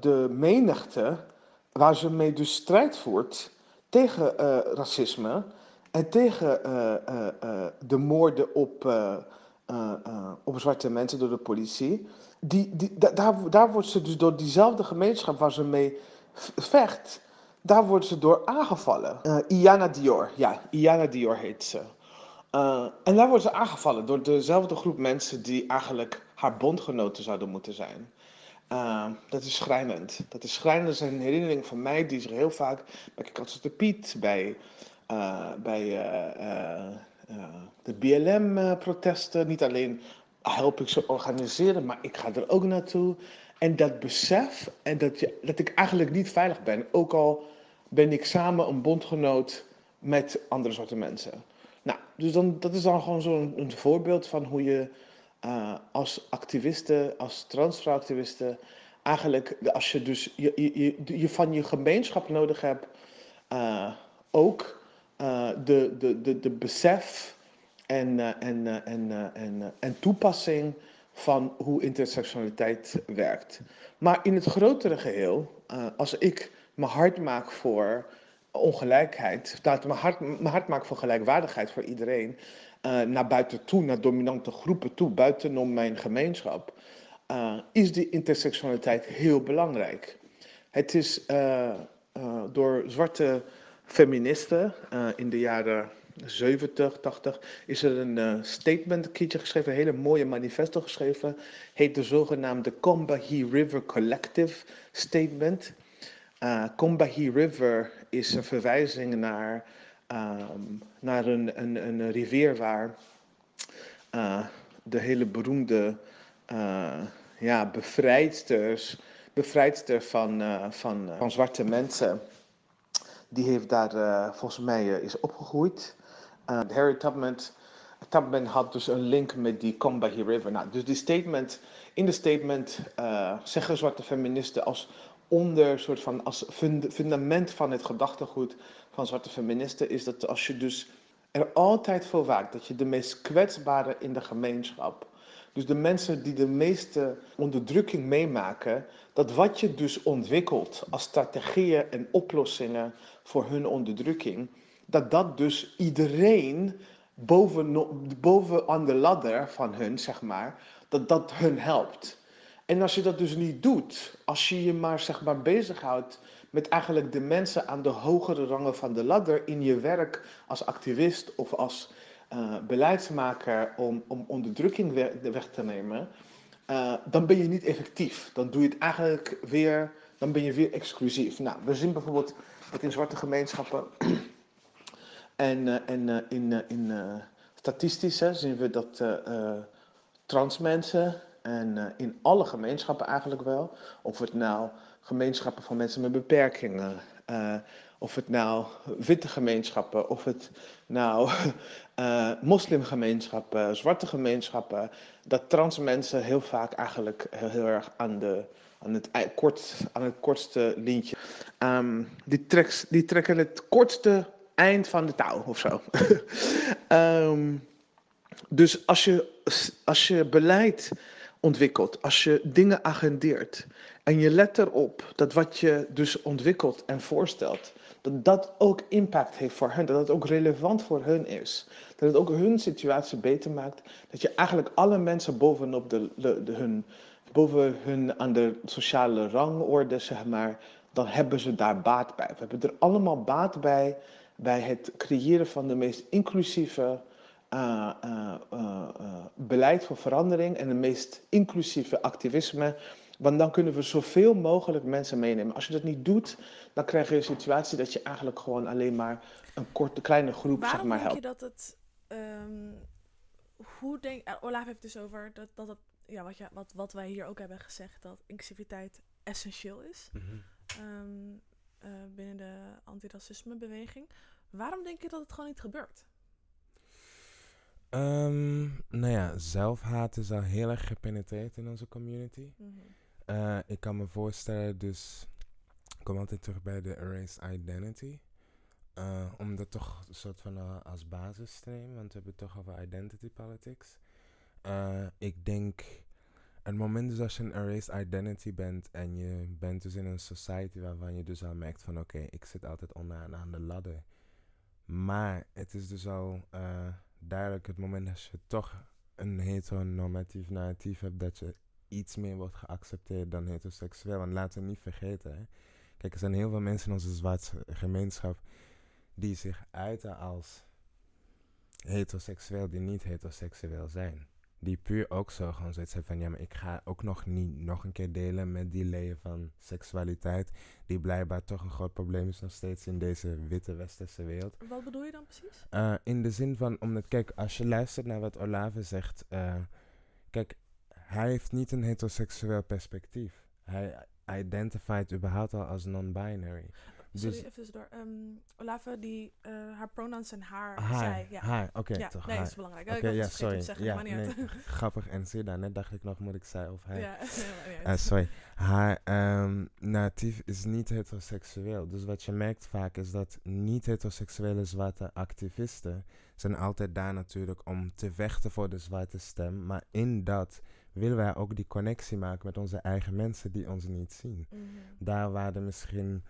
De menigte, waar ze mee dus strijd voert tegen uh, racisme en tegen uh, de moorden op, op zwarte mensen door de politie, die, die, da daar, daar wordt ze dus door diezelfde gemeenschap waar ze mee vecht, daar wordt ze door aangevallen. Iana Dior, ja, Iana Dior heet ze. en daar wordt ze aangevallen door dezelfde groep mensen die eigenlijk haar bondgenoten zouden moeten zijn. Uh, dat is schrijnend. Dat is schrijnend. Dat is een herinnering van mij die zich heel vaak bij Katsutte Piet, bij, uh, bij uh, de BLM-protesten, niet alleen help ik ze organiseren, maar ik ga er ook naartoe. En dat besef en dat, je, dat ik eigenlijk niet veilig ben, ook al ben ik samen een bondgenoot met andere soorten mensen. Nou, dus dan, dat is dan gewoon zo'n voorbeeld van hoe je uh, als activisten, als transvrouwactivisten, eigenlijk als je dus je, je, van je gemeenschap nodig hebt, uh, ook uh, de, de, de, de besef en, eh, en, eh, en, eh, en, eh, en toepassing van hoe intersectionaliteit werkt. Maar in het grotere geheel, eh, als ik me hard maak voor ongelijkheid, dat me hard, me hard maak voor gelijkwaardigheid voor iedereen, eh, naar buiten toe, naar dominante groepen toe, buitenom mijn gemeenschap, eh, is die intersectionaliteit heel belangrijk. Het is eh, door zwarte feministen in de jaren 70, 80, is er een statement, een geschreven, een hele mooie manifesto geschreven, heet de zogenaamde Combahee River Collective Statement. Uh, Combahee River is een verwijzing naar, ehm, naar een, een, een rivier waar eh, de hele beroemde eh, ja, bevrijdsters, bevrijdster van, eh, van, van zwarte mensen, die heeft daar volgens mij is opgegroeid. Uh, Harriet Tubman, Tubman had dus een link met die Combahee River. Nou, dus die statement, in de statement zeggen zwarte feministen als onder soort van als fund- fundament van het gedachtegoed van zwarte feministen is dat als je dus er altijd voor waakt dat je de meest kwetsbare in de gemeenschap, dus de mensen die de meeste onderdrukking meemaken, dat wat je dus ontwikkelt als strategieën en oplossingen voor hun onderdrukking, dat dat dus iedereen boven, boven aan de ladder van hun, zeg maar, dat dat hun helpt. En als je dat dus niet doet, als je je maar, zeg maar bezighoudt met eigenlijk de mensen aan de hogere rangen van de ladder in je werk als activist of als eh, beleidsmaker om, om onderdrukking weg, te nemen, eh, dan ben je niet effectief. Dan doe je het eigenlijk weer, dan ben je weer exclusief. Nou, we zien bijvoorbeeld dat in zwarte gemeenschappen en, eh, en in, in statistisch zien we dat trans mensen en eh, in alle gemeenschappen eigenlijk wel, of het nou gemeenschappen van mensen met beperkingen, eh, of het nou witte gemeenschappen, of het nou eh, moslimgemeenschappen, zwarte gemeenschappen, dat trans mensen heel vaak eigenlijk heel, heel erg aan, de, aan, het, kort, aan het kortste lintje, ehm, die, die trekken het kortste eind van de touw of zo. Ehm, dus als je, als je beleid ontwikkelt, als je dingen agendeert en je let erop dat wat je dus ontwikkelt en voorstelt, dat dat ook impact heeft voor hen, dat het ook relevant voor hun is, dat het ook hun situatie beter maakt, dat je eigenlijk alle mensen bovenop de, de, hun, boven hun aan de sociale rangorde, zeg maar, dan hebben ze daar baat bij. We hebben er allemaal baat bij bij het creëren van de meest inclusieve eh, eh, eh, beleid voor verandering en de meest inclusieve activisme. Want dan kunnen we zoveel mogelijk mensen meenemen. Als je dat niet doet, dan krijg je een situatie dat je eigenlijk gewoon alleen maar een korte, kleine groep zeg Waarom maar, denk helpt. je dat het... ehm, hoe denk... Olaf heeft dus over dat, dat het... Ja, wat, je, wat, wat wij hier ook hebben gezegd, dat inclusiviteit essentieel is. ehm, eh, binnen de antiracismebeweging. Waarom denk je dat het gewoon niet gebeurt? Ehm, nou ja, zelfhaat is al heel erg gepenetreerd in onze community. Eh, ik kan me voorstellen, dus ik kom altijd terug bij de erased identity. Eh, om dat toch een soort van eh, als basis te nemen, want we hebben het toch over identity politics. Ik denk, het moment dus als je een erased identity bent en je bent dus in een society waarvan je dus al merkt van oké, ik zit altijd onderaan aan de ladder. Maar het is dus al duidelijk het moment dat je toch een heteronormatief narratief hebt dat je iets meer wordt geaccepteerd dan heteroseksueel. Want laten we niet vergeten, hè. Kijk, er zijn heel veel mensen in onze zwarte gemeenschap die zich uiten als heteroseksueel, die niet heteroseksueel zijn. Die puur ook zo gewoon zoiets hebben van, ja, maar ik ga ook nog niet nog een keer delen met die leer van seksualiteit, die blijkbaar toch een groot probleem is nog steeds in deze witte westerse wereld. Wat bedoel je dan precies? Uh, in de zin van, omdat, kijk, als je luistert naar wat Olave zegt, uh, kijk, hij heeft niet een heteroseksueel perspectief. Hij identified überhaupt al als non-binary. Sorry, Dus even tussendoor. Ehm Olave, die, eh, haar pronouns zijn haar, haar, zij. Ja, haar, oké, ja. toch nee, haar. dat is belangrijk. Oké, ik had ja, sorry. te zeggen, ja, maar niet nee, uit. grappig. En zie daar, net dacht ik nog, moet ik zij of hij? ja, sorry. Haar ehm, natief is niet heteroseksueel. Dus wat je merkt vaak is dat niet-heteroseksuele zwarte activisten zijn altijd daar natuurlijk om te vechten voor de zwarte stem. Maar in dat willen wij ook die connectie maken met onze eigen mensen die ons niet zien. Mhm. Daar waar er misschien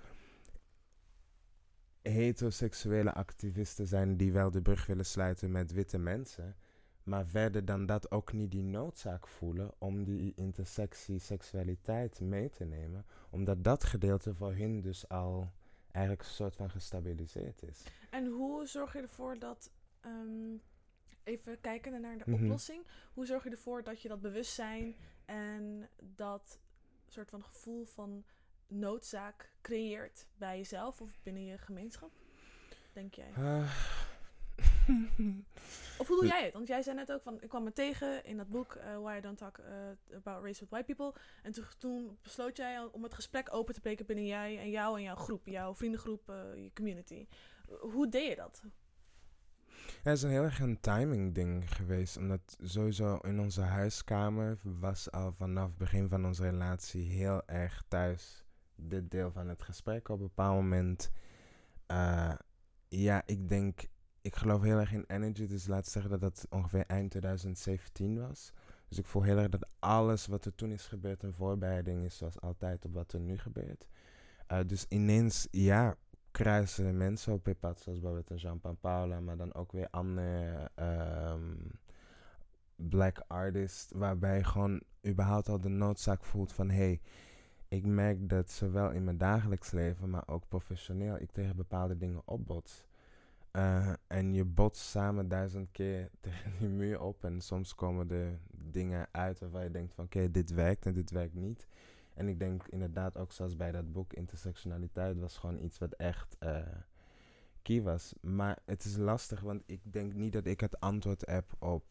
heteroseksuele activisten zijn die wel de brug willen sluiten met witte mensen. Maar verder dan dat ook niet die noodzaak voelen om die intersectie seksualiteit mee te nemen. Omdat dat gedeelte voor hun dus al eigenlijk een soort van gestabiliseerd is. En hoe zorg je ervoor dat, ehm, even kijken naar de Mhm. oplossing, hoe zorg je ervoor dat je dat bewustzijn en dat soort van gevoel van noodzaak creëert bij jezelf of binnen je gemeenschap? Denk jij? Ah. Of hoe doe jij het? Want jij zei net ook van, ik kwam me tegen in dat boek eh, Why I Don't Talk eh, About Race with White People. En toen, toen besloot jij om het gesprek open te breken binnen jij en jou en jouw groep, jouw vriendengroep, eh, je community. Hoe deed je dat? Ja, het is een heel erg een timing ding geweest. Omdat sowieso in onze huiskamer was al vanaf het begin van onze relatie heel erg thuis dit deel van het gesprek. Op een bepaald moment, eh, ja, ik denk, ik geloof heel erg in energy. Dus laat zeggen dat dat ongeveer eind 2017 was. Dus ik voel heel erg dat alles wat er toen is gebeurd een voorbereiding is, zoals altijd, op wat er nu gebeurt. Eh, dus ineens, ja, kruisen mensen op je pad, zoals bijvoorbeeld een Jean Paula, maar dan ook weer andere ehm, black artists, waarbij je gewoon überhaupt al de noodzaak voelt van hé, hey, ik merk dat zowel in mijn dagelijks leven, maar ook professioneel, ik tegen bepaalde dingen opbots. Eh, en je botst samen duizend keer tegen die muur op en soms komen er dingen uit waarvan je denkt van oké, dit werkt en dit werkt niet. En ik denk inderdaad ook zoals bij dat boek Intersectionaliteit was gewoon iets wat echt eh, key was. Maar het is lastig, want ik denk niet dat ik het antwoord heb op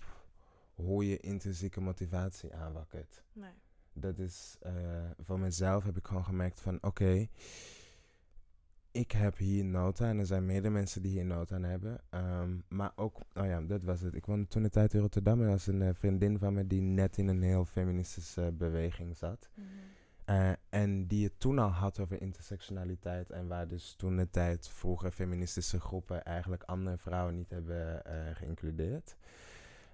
hoe je intrinsieke motivatie aanwakkert. Nee. Dat is, eh, voor mezelf heb ik gewoon gemerkt van oké, ik heb hier nood aan. Er zijn meerdere mensen die hier nood aan hebben. Ehm, maar ook, oh ja, dat was het. Ik woonde toen de tijd in Rotterdam en er was een eh, vriendin van me die net in een heel feministische beweging zat. Mhm. Eh, en die het toen al had over intersectionaliteit. En waar dus toen de tijd vroeger feministische groepen eigenlijk andere vrouwen niet hebben eh, geïncludeerd.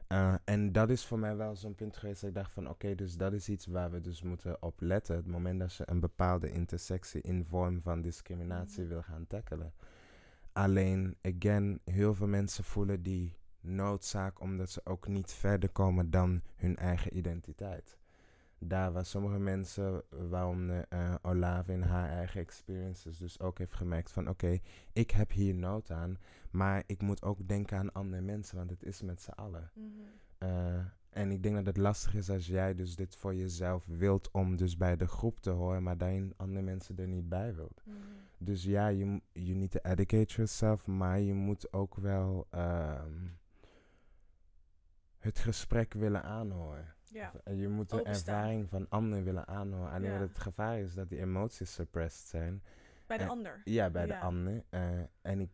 Eh, en dat is voor mij wel zo'n punt geweest dat ik dacht van oké, dus dat is iets waar we dus moeten op letten. Het moment dat je een bepaalde intersectie in vorm van discriminatie Mhm. wil gaan tackelen. Alleen, again, heel veel mensen voelen die noodzaak omdat ze ook niet verder komen dan hun eigen identiteit daar waar sommige mensen, waaronder eh Olave in haar eigen experiences, dus ook heeft gemerkt van oké, ik heb hier nood aan, maar ik moet ook denken aan andere mensen, want het is met z'n allen. Mhm. Eh, en ik denk dat het lastig is als jij dus dit voor jezelf wilt om dus bij de groep te horen, maar daarin andere mensen er niet bij wilt. Mhm. Dus ja, je you need to educate yourself, maar je moet ook wel ehm, het gesprek willen aanhoren. Ja. En je moet de Openstaan. ervaring van anderen willen aanhoren. Alleen Ja. wat het gevaar is dat die emoties suppressed zijn. Bij de Eh, ander. Ja, bij de ander. Eh, en, ik,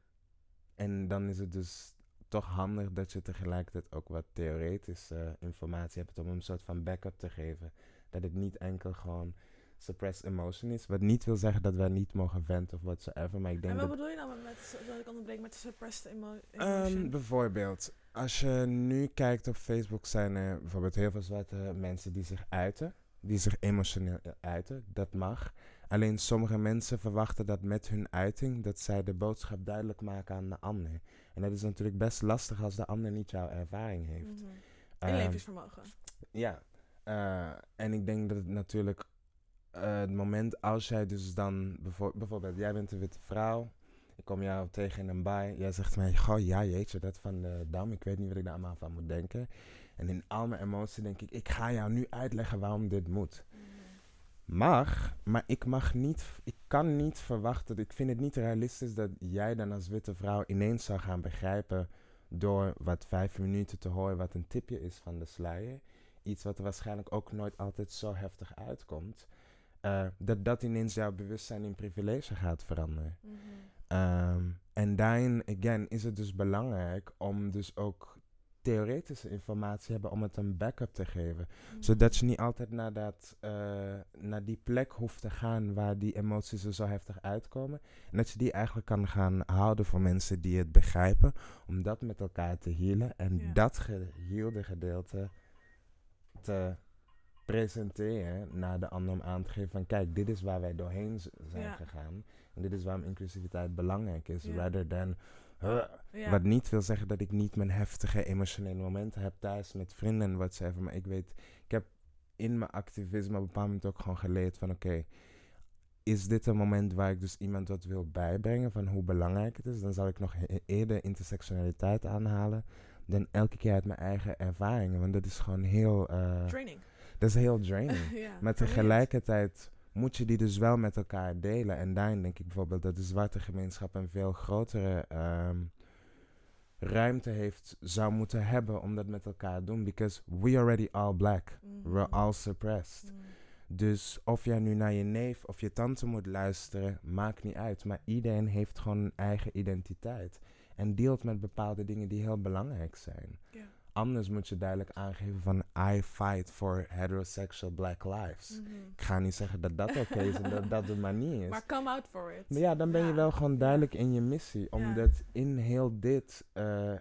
en dan is het dus toch handig dat je tegelijkertijd ook wat theoretische informatie hebt om een soort van backup te geven. Dat het niet enkel gewoon suppressed emotion is. Wat niet wil zeggen dat wij niet mogen venten of whatsoever. Maar ik denk En wat dat bedoel je dan met, dat ik onderbreek met suppressed emo Ehm, emotion? bijvoorbeeld, als je nu kijkt op Facebook, zijn er bijvoorbeeld heel veel zwarte mensen die zich uiten. Die zich emotioneel uiten. Dat mag. Alleen sommige mensen verwachten dat met hun uiting, dat zij de boodschap duidelijk maken aan de ander. En dat is natuurlijk best lastig als de ander niet jouw ervaring heeft. Mhm. Ehm, Inlevingsvermogen. ja, eh, en ik denk dat het natuurlijk eh, het moment als jij dus dan bijvoor- bijvoorbeeld, jij bent een witte vrouw, ik kom jou tegen in een bar, jij zegt mij, goh, ja jeetje, dat van de dam, ik weet niet wat ik daar allemaal van moet denken. En in al mijn emotie denk ik, ik ga jou nu uitleggen waarom dit moet. Mhm. Mag, maar ik mag niet, ik kan niet verwachten, ik vind het niet realistisch dat jij dan als witte vrouw ineens zou gaan begrijpen door wat vijf minuten te horen wat een tipje is van de sluier. Iets wat er waarschijnlijk ook nooit altijd zo heftig uitkomt. eh, dat dat ineens jouw bewustzijn in privilege gaat veranderen. Mhm. Ehm, en daarin, again, is het dus belangrijk om dus ook theoretische informatie te hebben om het een backup te geven. Zodat je niet altijd naar, dat, eh, naar die plek hoeft te gaan waar die emoties er zo heftig uitkomen. En dat je die eigenlijk kan gaan houden voor mensen die het begrijpen. Om dat met elkaar te healen. En Ja. dat geheelde gedeelte te presenteren naar de ander om aan te geven van kijk, dit is waar wij doorheen zijn Ja. gegaan. En dit is waarom inclusiviteit belangrijk is. Rather than... Wat niet wil zeggen dat ik niet mijn heftige emotionele momenten heb thuis met vrienden en whatever. Maar ik weet, ik heb in mijn activisme op een bepaald moment ook gewoon geleerd van oké, is dit een moment waar ik dus iemand wat wil bijbrengen van hoe belangrijk het is? Dan zal ik nog eerder intersectionaliteit aanhalen dan elke keer uit mijn eigen ervaringen. Want dat is gewoon heel, eh, Training. dat is heel draining. ja, Maar tegelijkertijd moet je die dus wel met elkaar delen. En daarin denk ik bijvoorbeeld dat de zwarte gemeenschap een veel grotere ehm, ruimte heeft, zou moeten hebben om dat met elkaar te doen. Because we already all black. Mhm. We're all suppressed. Mhm. Dus of jij nu naar je neef of je tante moet luisteren, maakt niet uit. Maar iedereen heeft gewoon een eigen identiteit. En deelt met bepaalde dingen die heel belangrijk zijn. Ja. Anders moet je duidelijk aangeven van I fight for heterosexual black lives. Mhm. Ik ga niet zeggen dat dat oké is en dat dat de manier is. Maar come out for it. Maar ja, dan ben je wel gewoon duidelijk in je missie. Omdat in heel dit eh,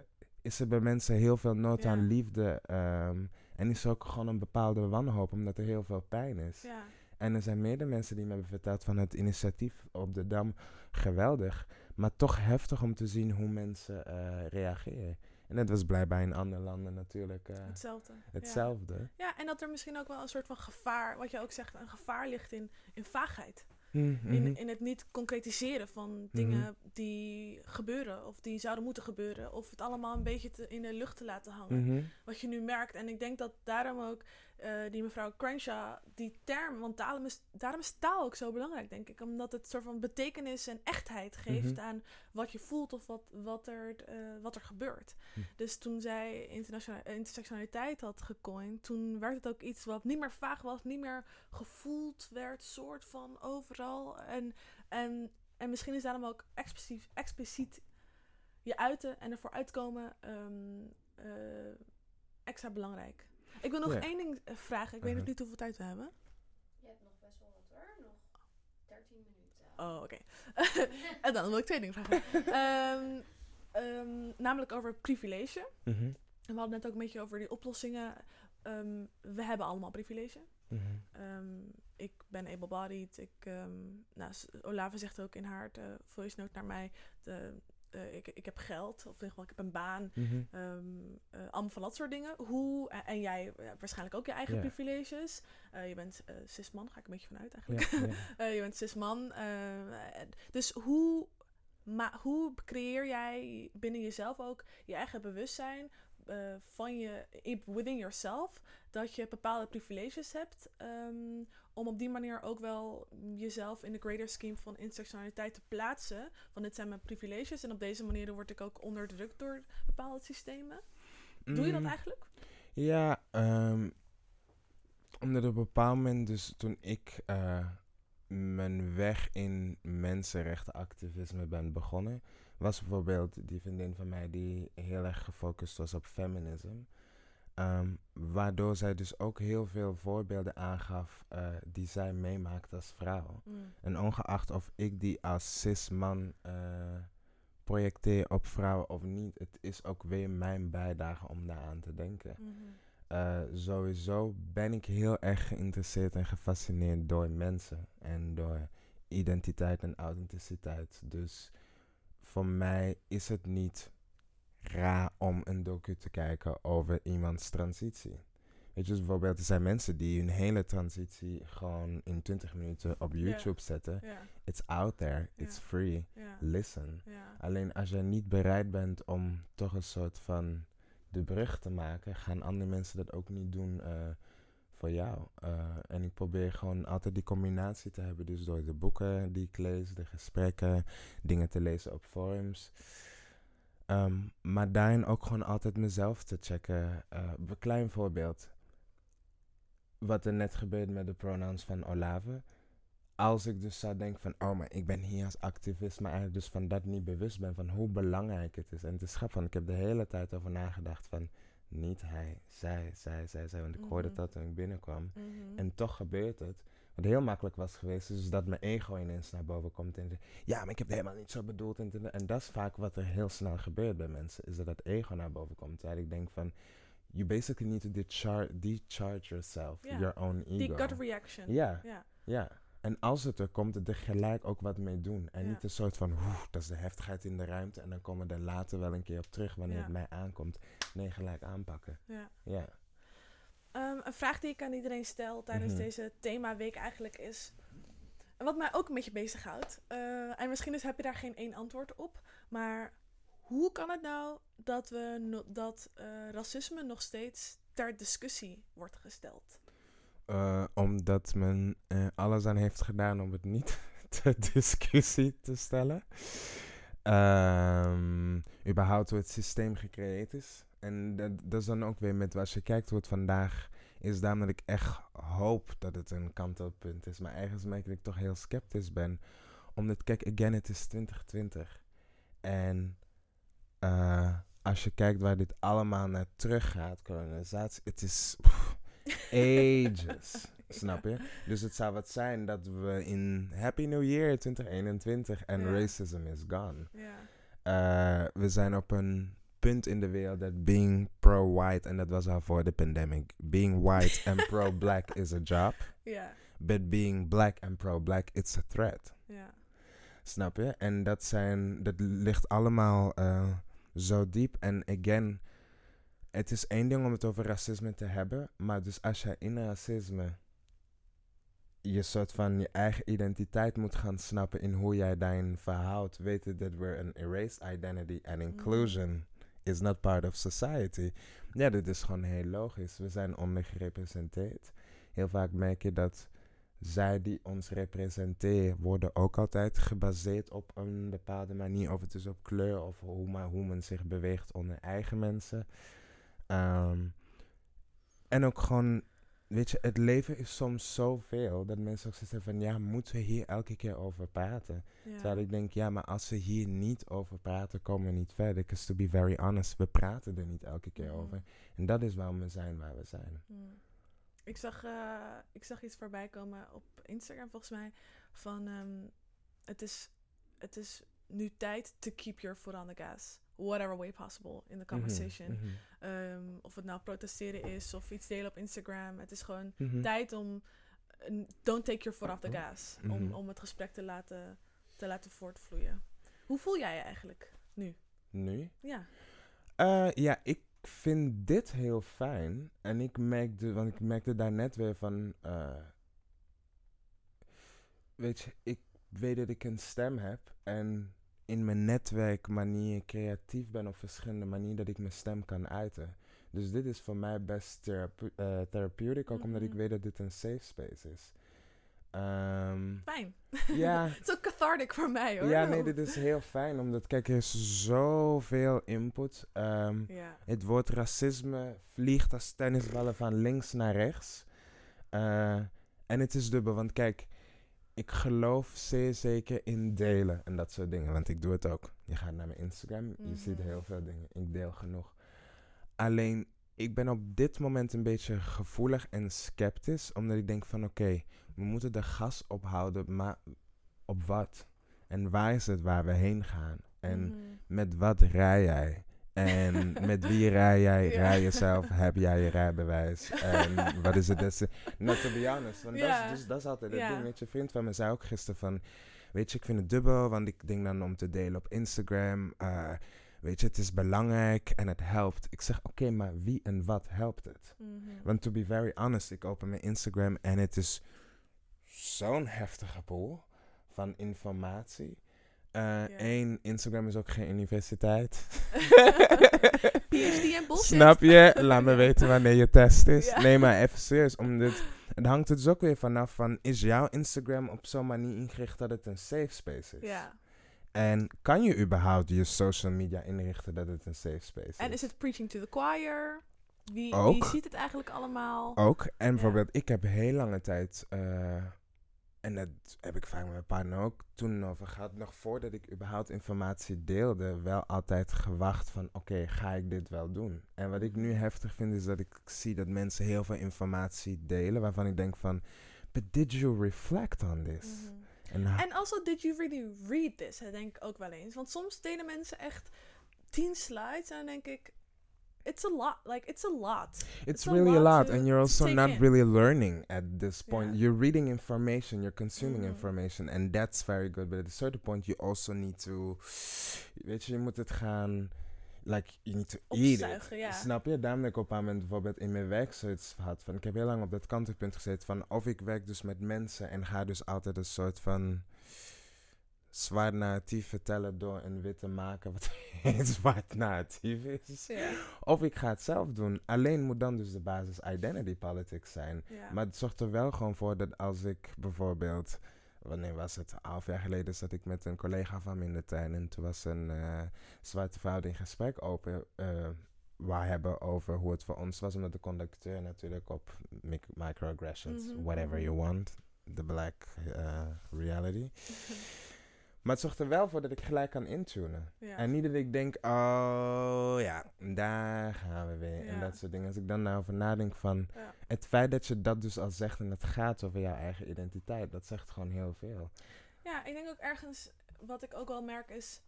is er bij mensen heel veel nood Ja. aan liefde. ehm, en is er ook gewoon een bepaalde wanhoop, omdat er heel veel pijn is. Ja. En er zijn meerdere mensen die me hebben verteld van het initiatief op de Dam. Geweldig, maar toch heftig om te zien hoe mensen eh, reageren. En dat was blijkbaar in andere landen natuurlijk eh, Hetzelfde. Hetzelfde. Ja, en dat er misschien ook wel een soort van gevaar, wat je ook zegt, een gevaar ligt in, in vaagheid. Mhm, In, in het niet concretiseren van dingen die gebeuren of die zouden moeten gebeuren. Of het allemaal een beetje te- in de lucht te laten hangen. Mhm. Wat je nu merkt. En ik denk dat daarom ook eh, die mevrouw Crenshaw, die term, want daarom is, daarom is taal ook zo belangrijk, denk ik. Omdat het soort van betekenis en echtheid geeft Mhm. aan wat je voelt of wat, wat, er, eh, wat er gebeurt. Hm. Dus toen zij internationale, eh, intersectionaliteit had gecoind, toen werd het ook iets wat niet meer vaag was, niet meer gevoeld werd, soort van overal. En, en, en misschien is daarom ook expliciet, expliciet je uiten en ervoor uitkomen ehm, eh, extra belangrijk. Ik wil nog Ja. één ding eh, vragen. Ik weet nog Mhm. niet hoeveel tijd we hebben. Je hebt nog best wel wat hoor. Nog 13 minuten. Oh, oké. en dan wil ik twee dingen vragen. Ehm, ehm, namelijk over privilege. Mhm. En we hadden net ook een beetje over die oplossingen. Ehm, we hebben allemaal privilege. Mhm. Ehm, ik ben able-bodied. Ik, ehm, nou, Olave zegt ook in haar eh, voice note naar mij... De, eh, ik, ik heb geld, of in ieder geval ik heb een baan. Eh, allemaal van dat soort dingen. Hoe, en, en jij eh, waarschijnlijk ook je eigen privileges. Eh, je bent eh cisman, ga ik een beetje vanuit eigenlijk. Eh, je bent cisman. eh, dus hoe, ma hoe creëer jij binnen jezelf ook je eigen bewustzijn eh, van je, within yourself, dat je bepaalde privileges hebt, ehm, om op die manier ook wel jezelf in de greater scheme van intersectionaliteit te plaatsen. Van dit zijn mijn privileges en op deze manier word ik ook onderdrukt door bepaalde systemen. Doe je dat Mm, eigenlijk? Ja, ehm omdat op een bepaald moment, dus toen ik eh, mijn weg in mensenrechtenactivisme ben begonnen, was bijvoorbeeld die vriendin van mij die heel erg gefocust was op feminisme. Ehm, waardoor zij dus ook heel veel voorbeelden aangaf eh, die zij meemaakt als vrouw. Mm. En ongeacht of ik die als cis-man eh, projecteer op vrouwen of niet, het is ook weer mijn bijdrage om daaraan te denken. Eh, sowieso ben ik heel erg geïnteresseerd en gefascineerd door mensen en door identiteit en authenticiteit. Dus voor mij is het niet raar om een docu te kijken over iemands transitie. Weet je, dus bijvoorbeeld, er zijn mensen die hun hele transitie gewoon in 20 minuten op YouTube zetten. It's out there, it's free, listen. Alleen als jij niet bereid bent om toch een soort van de brug te maken, gaan andere mensen dat ook niet doen eh, voor jou. Eh, en ik probeer gewoon altijd die combinatie te hebben. Dus door de boeken die ik lees, de gesprekken, dingen te lezen op forums. Ehm, maar daarin ook gewoon altijd mezelf te checken. Eh, een klein voorbeeld. Wat er net gebeurde met de pronouns van Olave. als ik dus zou denken van, oh, maar ik ben hier als activist, maar eigenlijk dus van dat niet bewust ben van hoe belangrijk het is. En het is grappig, want ik heb de hele tijd over nagedacht van, niet hij, zij, zij, zij, zij. Want ik hoorde Mhm. dat toen ik binnenkwam. Mhm. En toch gebeurt het. Wat heel makkelijk was geweest, is dus dat mijn ego ineens naar boven komt. En ja, maar ik heb het helemaal niet zo bedoeld. En, en dat is vaak wat er heel snel gebeurt bij mensen. Is dat dat ego naar boven komt. Terwijl ik denk van, you basically need to decharge, decharge yourself, your own ego. Die gut reaction. Ja, Ja. En als het er komt, er gelijk ook wat mee doen. En niet een soort van, oeh, dat is de heftigheid in de ruimte. En dan komen we er later wel een keer op terug wanneer het mij aankomt. Nee, gelijk aanpakken. ja. Ehm, een vraag die ik aan iedereen stel tijdens Mhm. deze themaweek eigenlijk is... En wat mij ook een beetje bezighoudt. eh en misschien dus heb je daar geen één antwoord op. Maar hoe kan het nou dat, we no- dat eh, racisme nog steeds ter discussie wordt gesteld? Eh, omdat men alles aan heeft gedaan om het niet ter discussie te stellen. Ehm überhaupt hoe het systeem gecreëerd is. En dat, dat is dan ook weer met, als je kijkt hoe het vandaag is, daarom dat ik echt hoop dat het een kantelpunt is. Maar ergens merk ik dat ik toch heel sceptisch ben. Omdat, kijk, again, het is 2020. En eh, als je kijkt waar dit allemaal naar terug gaat, kolonisatie, het is pff, ages. Snap je? Dus het zou wat zijn dat we in Happy New Year 2021 en racism is gone. Ja. Eh, we zijn op een punt in de wereld dat being pro-white, en dat was al voor de pandemic, being white and pro-black is a job, Ja. but being black and pro-black, it's a threat. Ja. Snap je? En dat, zijn, dat ligt allemaal eh, zo diep. En again, het is één ding om het over racisme te hebben, maar dus als je in racisme je soort van je eigen identiteit moet gaan snappen in hoe jij daarin verhoudt, weten dat we're an erased identity and inclusion is not part of society. Ja, dit is gewoon heel logisch. We zijn ondergerepresenteerd. Heel vaak merk je dat zij die ons representeren worden ook altijd gebaseerd op een bepaalde manier. Of het is op kleur of hoe, maar hoe men zich beweegt onder eigen mensen. Ehm, en ook gewoon, weet je, het leven is soms zoveel dat mensen ook hebben van, ja, moeten we hier elke keer over praten? Ja. Terwijl ik denk, ja, maar als we hier niet over praten, komen we niet verder. Because to be very honest, we praten er niet elke keer Mhm. over. En dat is waarom we zijn waar we zijn. Ik zag, eh, ik zag iets voorbij komen op Instagram volgens mij. Van ehm, het, is, het is nu tijd to keep your foot on the gas. Whatever way possible in the conversation. Mhm, Ehm, of het nou protesteren is of iets delen op Instagram. Het is gewoon mhm, mhm. tijd om. een- don't take your foot off the gas. Om, Mhm. om het gesprek te laten, te laten voortvloeien. Hoe voel jij je eigenlijk nu? Nu? Ja. Eh, ja, ik vind dit heel fijn. En ik merkte, want ik merkte daar net weer van. eh, weet je, ik weet dat ik een stem heb. En in mijn netwerk manier creatief ben op verschillende manieren dat ik mijn stem kan uiten. Dus dit is voor mij best therape eh, therapeutic, ook omdat ik Mhm. weet dat dit een safe space is. Ehm, Fijn. ja, Het is ook cathartic voor mij hoor. ja, nee, dit is heel fijn, omdat kijk, er is zoveel input. Ehm, Ja. het woord racisme vliegt als tennisballen van links naar rechts. Eh, en het is dubbel, want kijk, ik geloof zeer zeker in delen en dat soort dingen. Want ik doe het ook. Je gaat naar mijn Instagram, je ziet Mhm. heel veel dingen. Ik deel genoeg. Alleen, ik ben op dit moment een beetje gevoelig en sceptisch, omdat ik denk van oké, we moeten de gas ophouden, maar op wat? En waar is het waar we heen gaan? En Mhm. met wat rij jij? En met wie rij jij? Ja. Rij jezelf? Heb jij je rijbewijs? En wat is het beste? Nou, to be honest. Want Ja. dat, is, dus, dat is altijd het Ja. ding. Weet je, vriend van me zei ook gisteren van... Weet je, ik vind het dubbel, want ik denk dan om te delen op Instagram. eh, weet je, het is belangrijk en het helpt. Ik zeg, oké, maar wie en wat helpt het? Mhm. Want to be very honest, ik open mijn Instagram en het is zo'n heftige pool van informatie. Eh Eén, Instagram is ook geen universiteit. PhD en bullshit. Snap je? Laat me weten wanneer je test is. Nee, maar even serieus. Omdat het hangt er dus ook weer vanaf van... Is jouw Instagram op zo'n manier ingericht dat het een safe space is? Ja. En kan je überhaupt je social media inrichten dat het een safe space En is het preaching to the choir? Wie, Ook. wie ziet het eigenlijk allemaal? Ook. En bijvoorbeeld, ik heb heel lange tijd... eh, en dat heb ik vaak met mijn partner ook toen over gehad. Nog voordat ik überhaupt informatie deelde, wel altijd gewacht van oké, ga ik dit wel doen? En wat ik nu heftig vind is dat ik zie dat mensen heel veel informatie delen waarvan ik denk van, but did you reflect on this? Mhm. En, En also, did you really read this? Dat denk ik ook wel eens. Want soms delen mensen echt tien slides en dan denk ik, it's a lot. Like, it's a lot. It's really a lot and you're also not in. really learning at this point. Yeah. You're reading information, you're consuming Mhm. information, and that's very good. But at a certain point, you also need to, weet je, je moet het gaan, like, you need to eat it. Ja. Snap je? Daarom dat ik op een moment bijvoorbeeld in mijn werk zoiets had van, ik heb heel lang op dat kantelpunt gezeten van, of ik werk dus met mensen en ga dus altijd een soort van zwart narratief vertellen door een witte maker wat een zwart narratief is. Ja. Of ik ga het zelf doen. Alleen moet dan dus de basis identity politics zijn. Ja. Maar het zorgt er wel gewoon voor dat als ik bijvoorbeeld... Wanneer was het? Een half jaar geleden zat ik met een collega van me in de tuin. En toen was een eh, zwarte vrouw die een gesprek open eh wou hebben over hoe het voor ons was. Omdat de conducteur natuurlijk op mic- microaggressions, Mhm, whatever you want, the black eh, reality. Maar het zorgt er wel voor dat ik gelijk kan intunen. Ja. En niet dat ik denk, oh ja, daar gaan we weer. En dat soort dingen. Als ik dan daarover nadenk van... Ja. Het feit dat je dat dus al zegt en het gaat over jouw eigen identiteit. Dat zegt gewoon heel veel. Ja, ik denk ook ergens, wat ik ook wel merk is,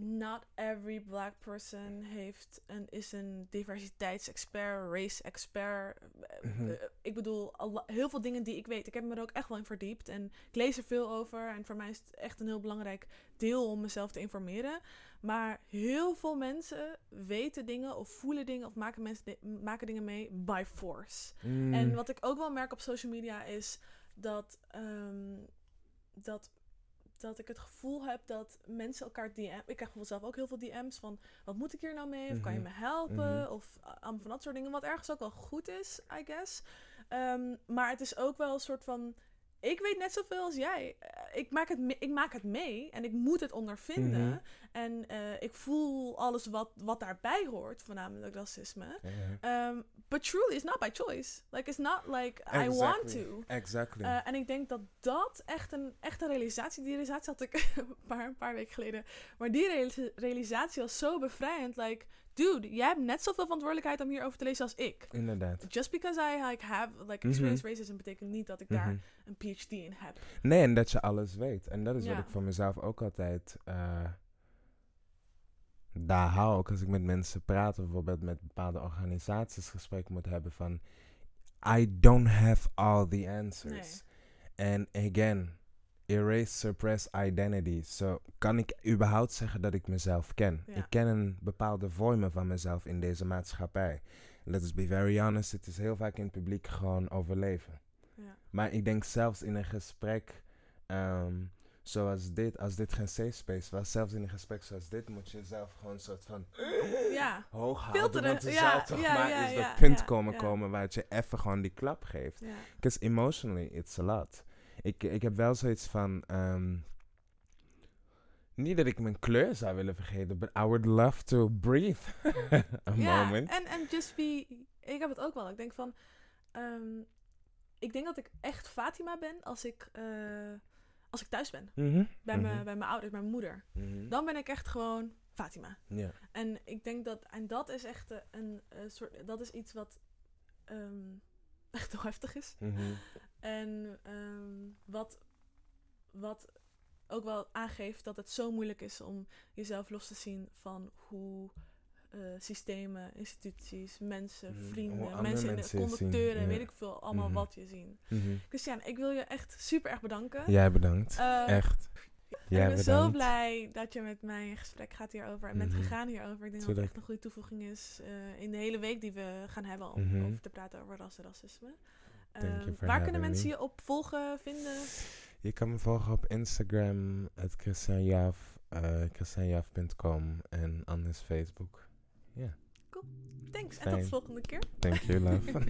not every black person heeft een, is een diversiteitsexpert, race-expert. Mhm. eh, ik bedoel, heel veel dingen die ik weet. Ik heb me er ook echt wel in verdiept en ik lees er veel over. En voor mij is het echt een heel belangrijk deel om mezelf te informeren. Maar heel veel mensen weten dingen of voelen dingen of maken, mensen maken dingen mee by force. Mm. En wat ik ook wel merk op social media is dat, ehm, dat, dat ik het gevoel heb dat mensen elkaar DM. Ik krijg bijvoorbeeld zelf ook heel veel DM's van: wat moet ik hier nou mee? Of kan je Mhm. me helpen? Mhm. Of uh, allemaal van dat soort dingen. Wat ergens ook wel goed is, I guess. Ehm, maar het is ook wel een soort van. Ik weet net zoveel als jij. Eh, ik, maak het me- ik maak het mee en ik moet het ondervinden. Mhm. En eh, ik voel alles wat, wat daarbij hoort, voornamelijk racisme. Um, but truly, it's not by choice. Like, it's not like I want to. Exactly. Uh, en ik denk dat dat echt een, echt een realisatie... Die realisatie had ik een paar, een paar weken geleden. Maar die realis- realisatie was zo bevrijdend. Like, dude, jij hebt net zoveel verantwoordelijkheid om hierover te lezen als ik. Inderdaad. Just because I like, have like, Mhm. experienced racism... betekent niet dat ik daar Mhm. een PhD in heb. Nee, en dat je alles weet. En dat is Ja. wat ik voor mezelf ook altijd eh, daar hou. Ook als ik met mensen praat, bijvoorbeeld met bepaalde organisaties gesprek moet hebben van... I don't have all the answers. En again, erase, suppress identity. So, kan ik überhaupt zeggen dat ik mezelf ken? Ja. Ik ken een bepaalde vormen van mezelf in deze maatschappij. Let's be very honest, het is heel vaak in het publiek gewoon overleven. Ja. Maar ik denk zelfs in een gesprek ehm, zoals dit, als dit geen safe space was, zelfs in een gesprek zoals dit, moet je jezelf gewoon een soort van Ja. hoog houden. Filteren, Want er ja, zou toch ja, maar eens dat punt komen komen waar het je even gewoon die klap geeft. Because emotionally, it's a lot. Ik, ik heb wel zoiets van. ehm, niet dat ik mijn kleur zou willen vergeten, but I would love to breathe a moment. En, en just be... Ik heb het ook wel. Ik denk van... ehm, ik denk dat ik echt Fatima ben als ik, eh, als ik thuis ben. Mhm, Bij, mhm, mijn, bij mijn ouders, bij mijn moeder. mhm. Dan ben ik echt gewoon Fatima. En ik denk dat... En dat is echt eh, een eh, soort... Dat is iets wat... ehm, echt heel heftig is. mhm. En ehm, wat, wat ook wel aangeeft dat het zo moeilijk is om jezelf los te zien van hoe eh, systemen, instituties, mensen, Mhm, vrienden, mensen, in de conducteuren, ja. weet ik veel, allemaal Mhm. wat je zien. Mhm. Christian, ik wil je echt super erg bedanken. Jij bedankt. Eh, Echt. Jij ik ben bedankt. zo blij dat je met mij in gesprek gaat hierover en bent gegaan hierover. Ik denk dat het echt een goede toevoeging is eh, in de hele week die we gaan hebben om over te praten over ras en racisme. Thank you Ehm, for waar kunnen mensen me. je op volgen, vinden? Je kan me volgen op Instagram, het christianjaaf, eh christianjaaf.com en anders Facebook. Thanks en tot de volgende keer. Thank you, love.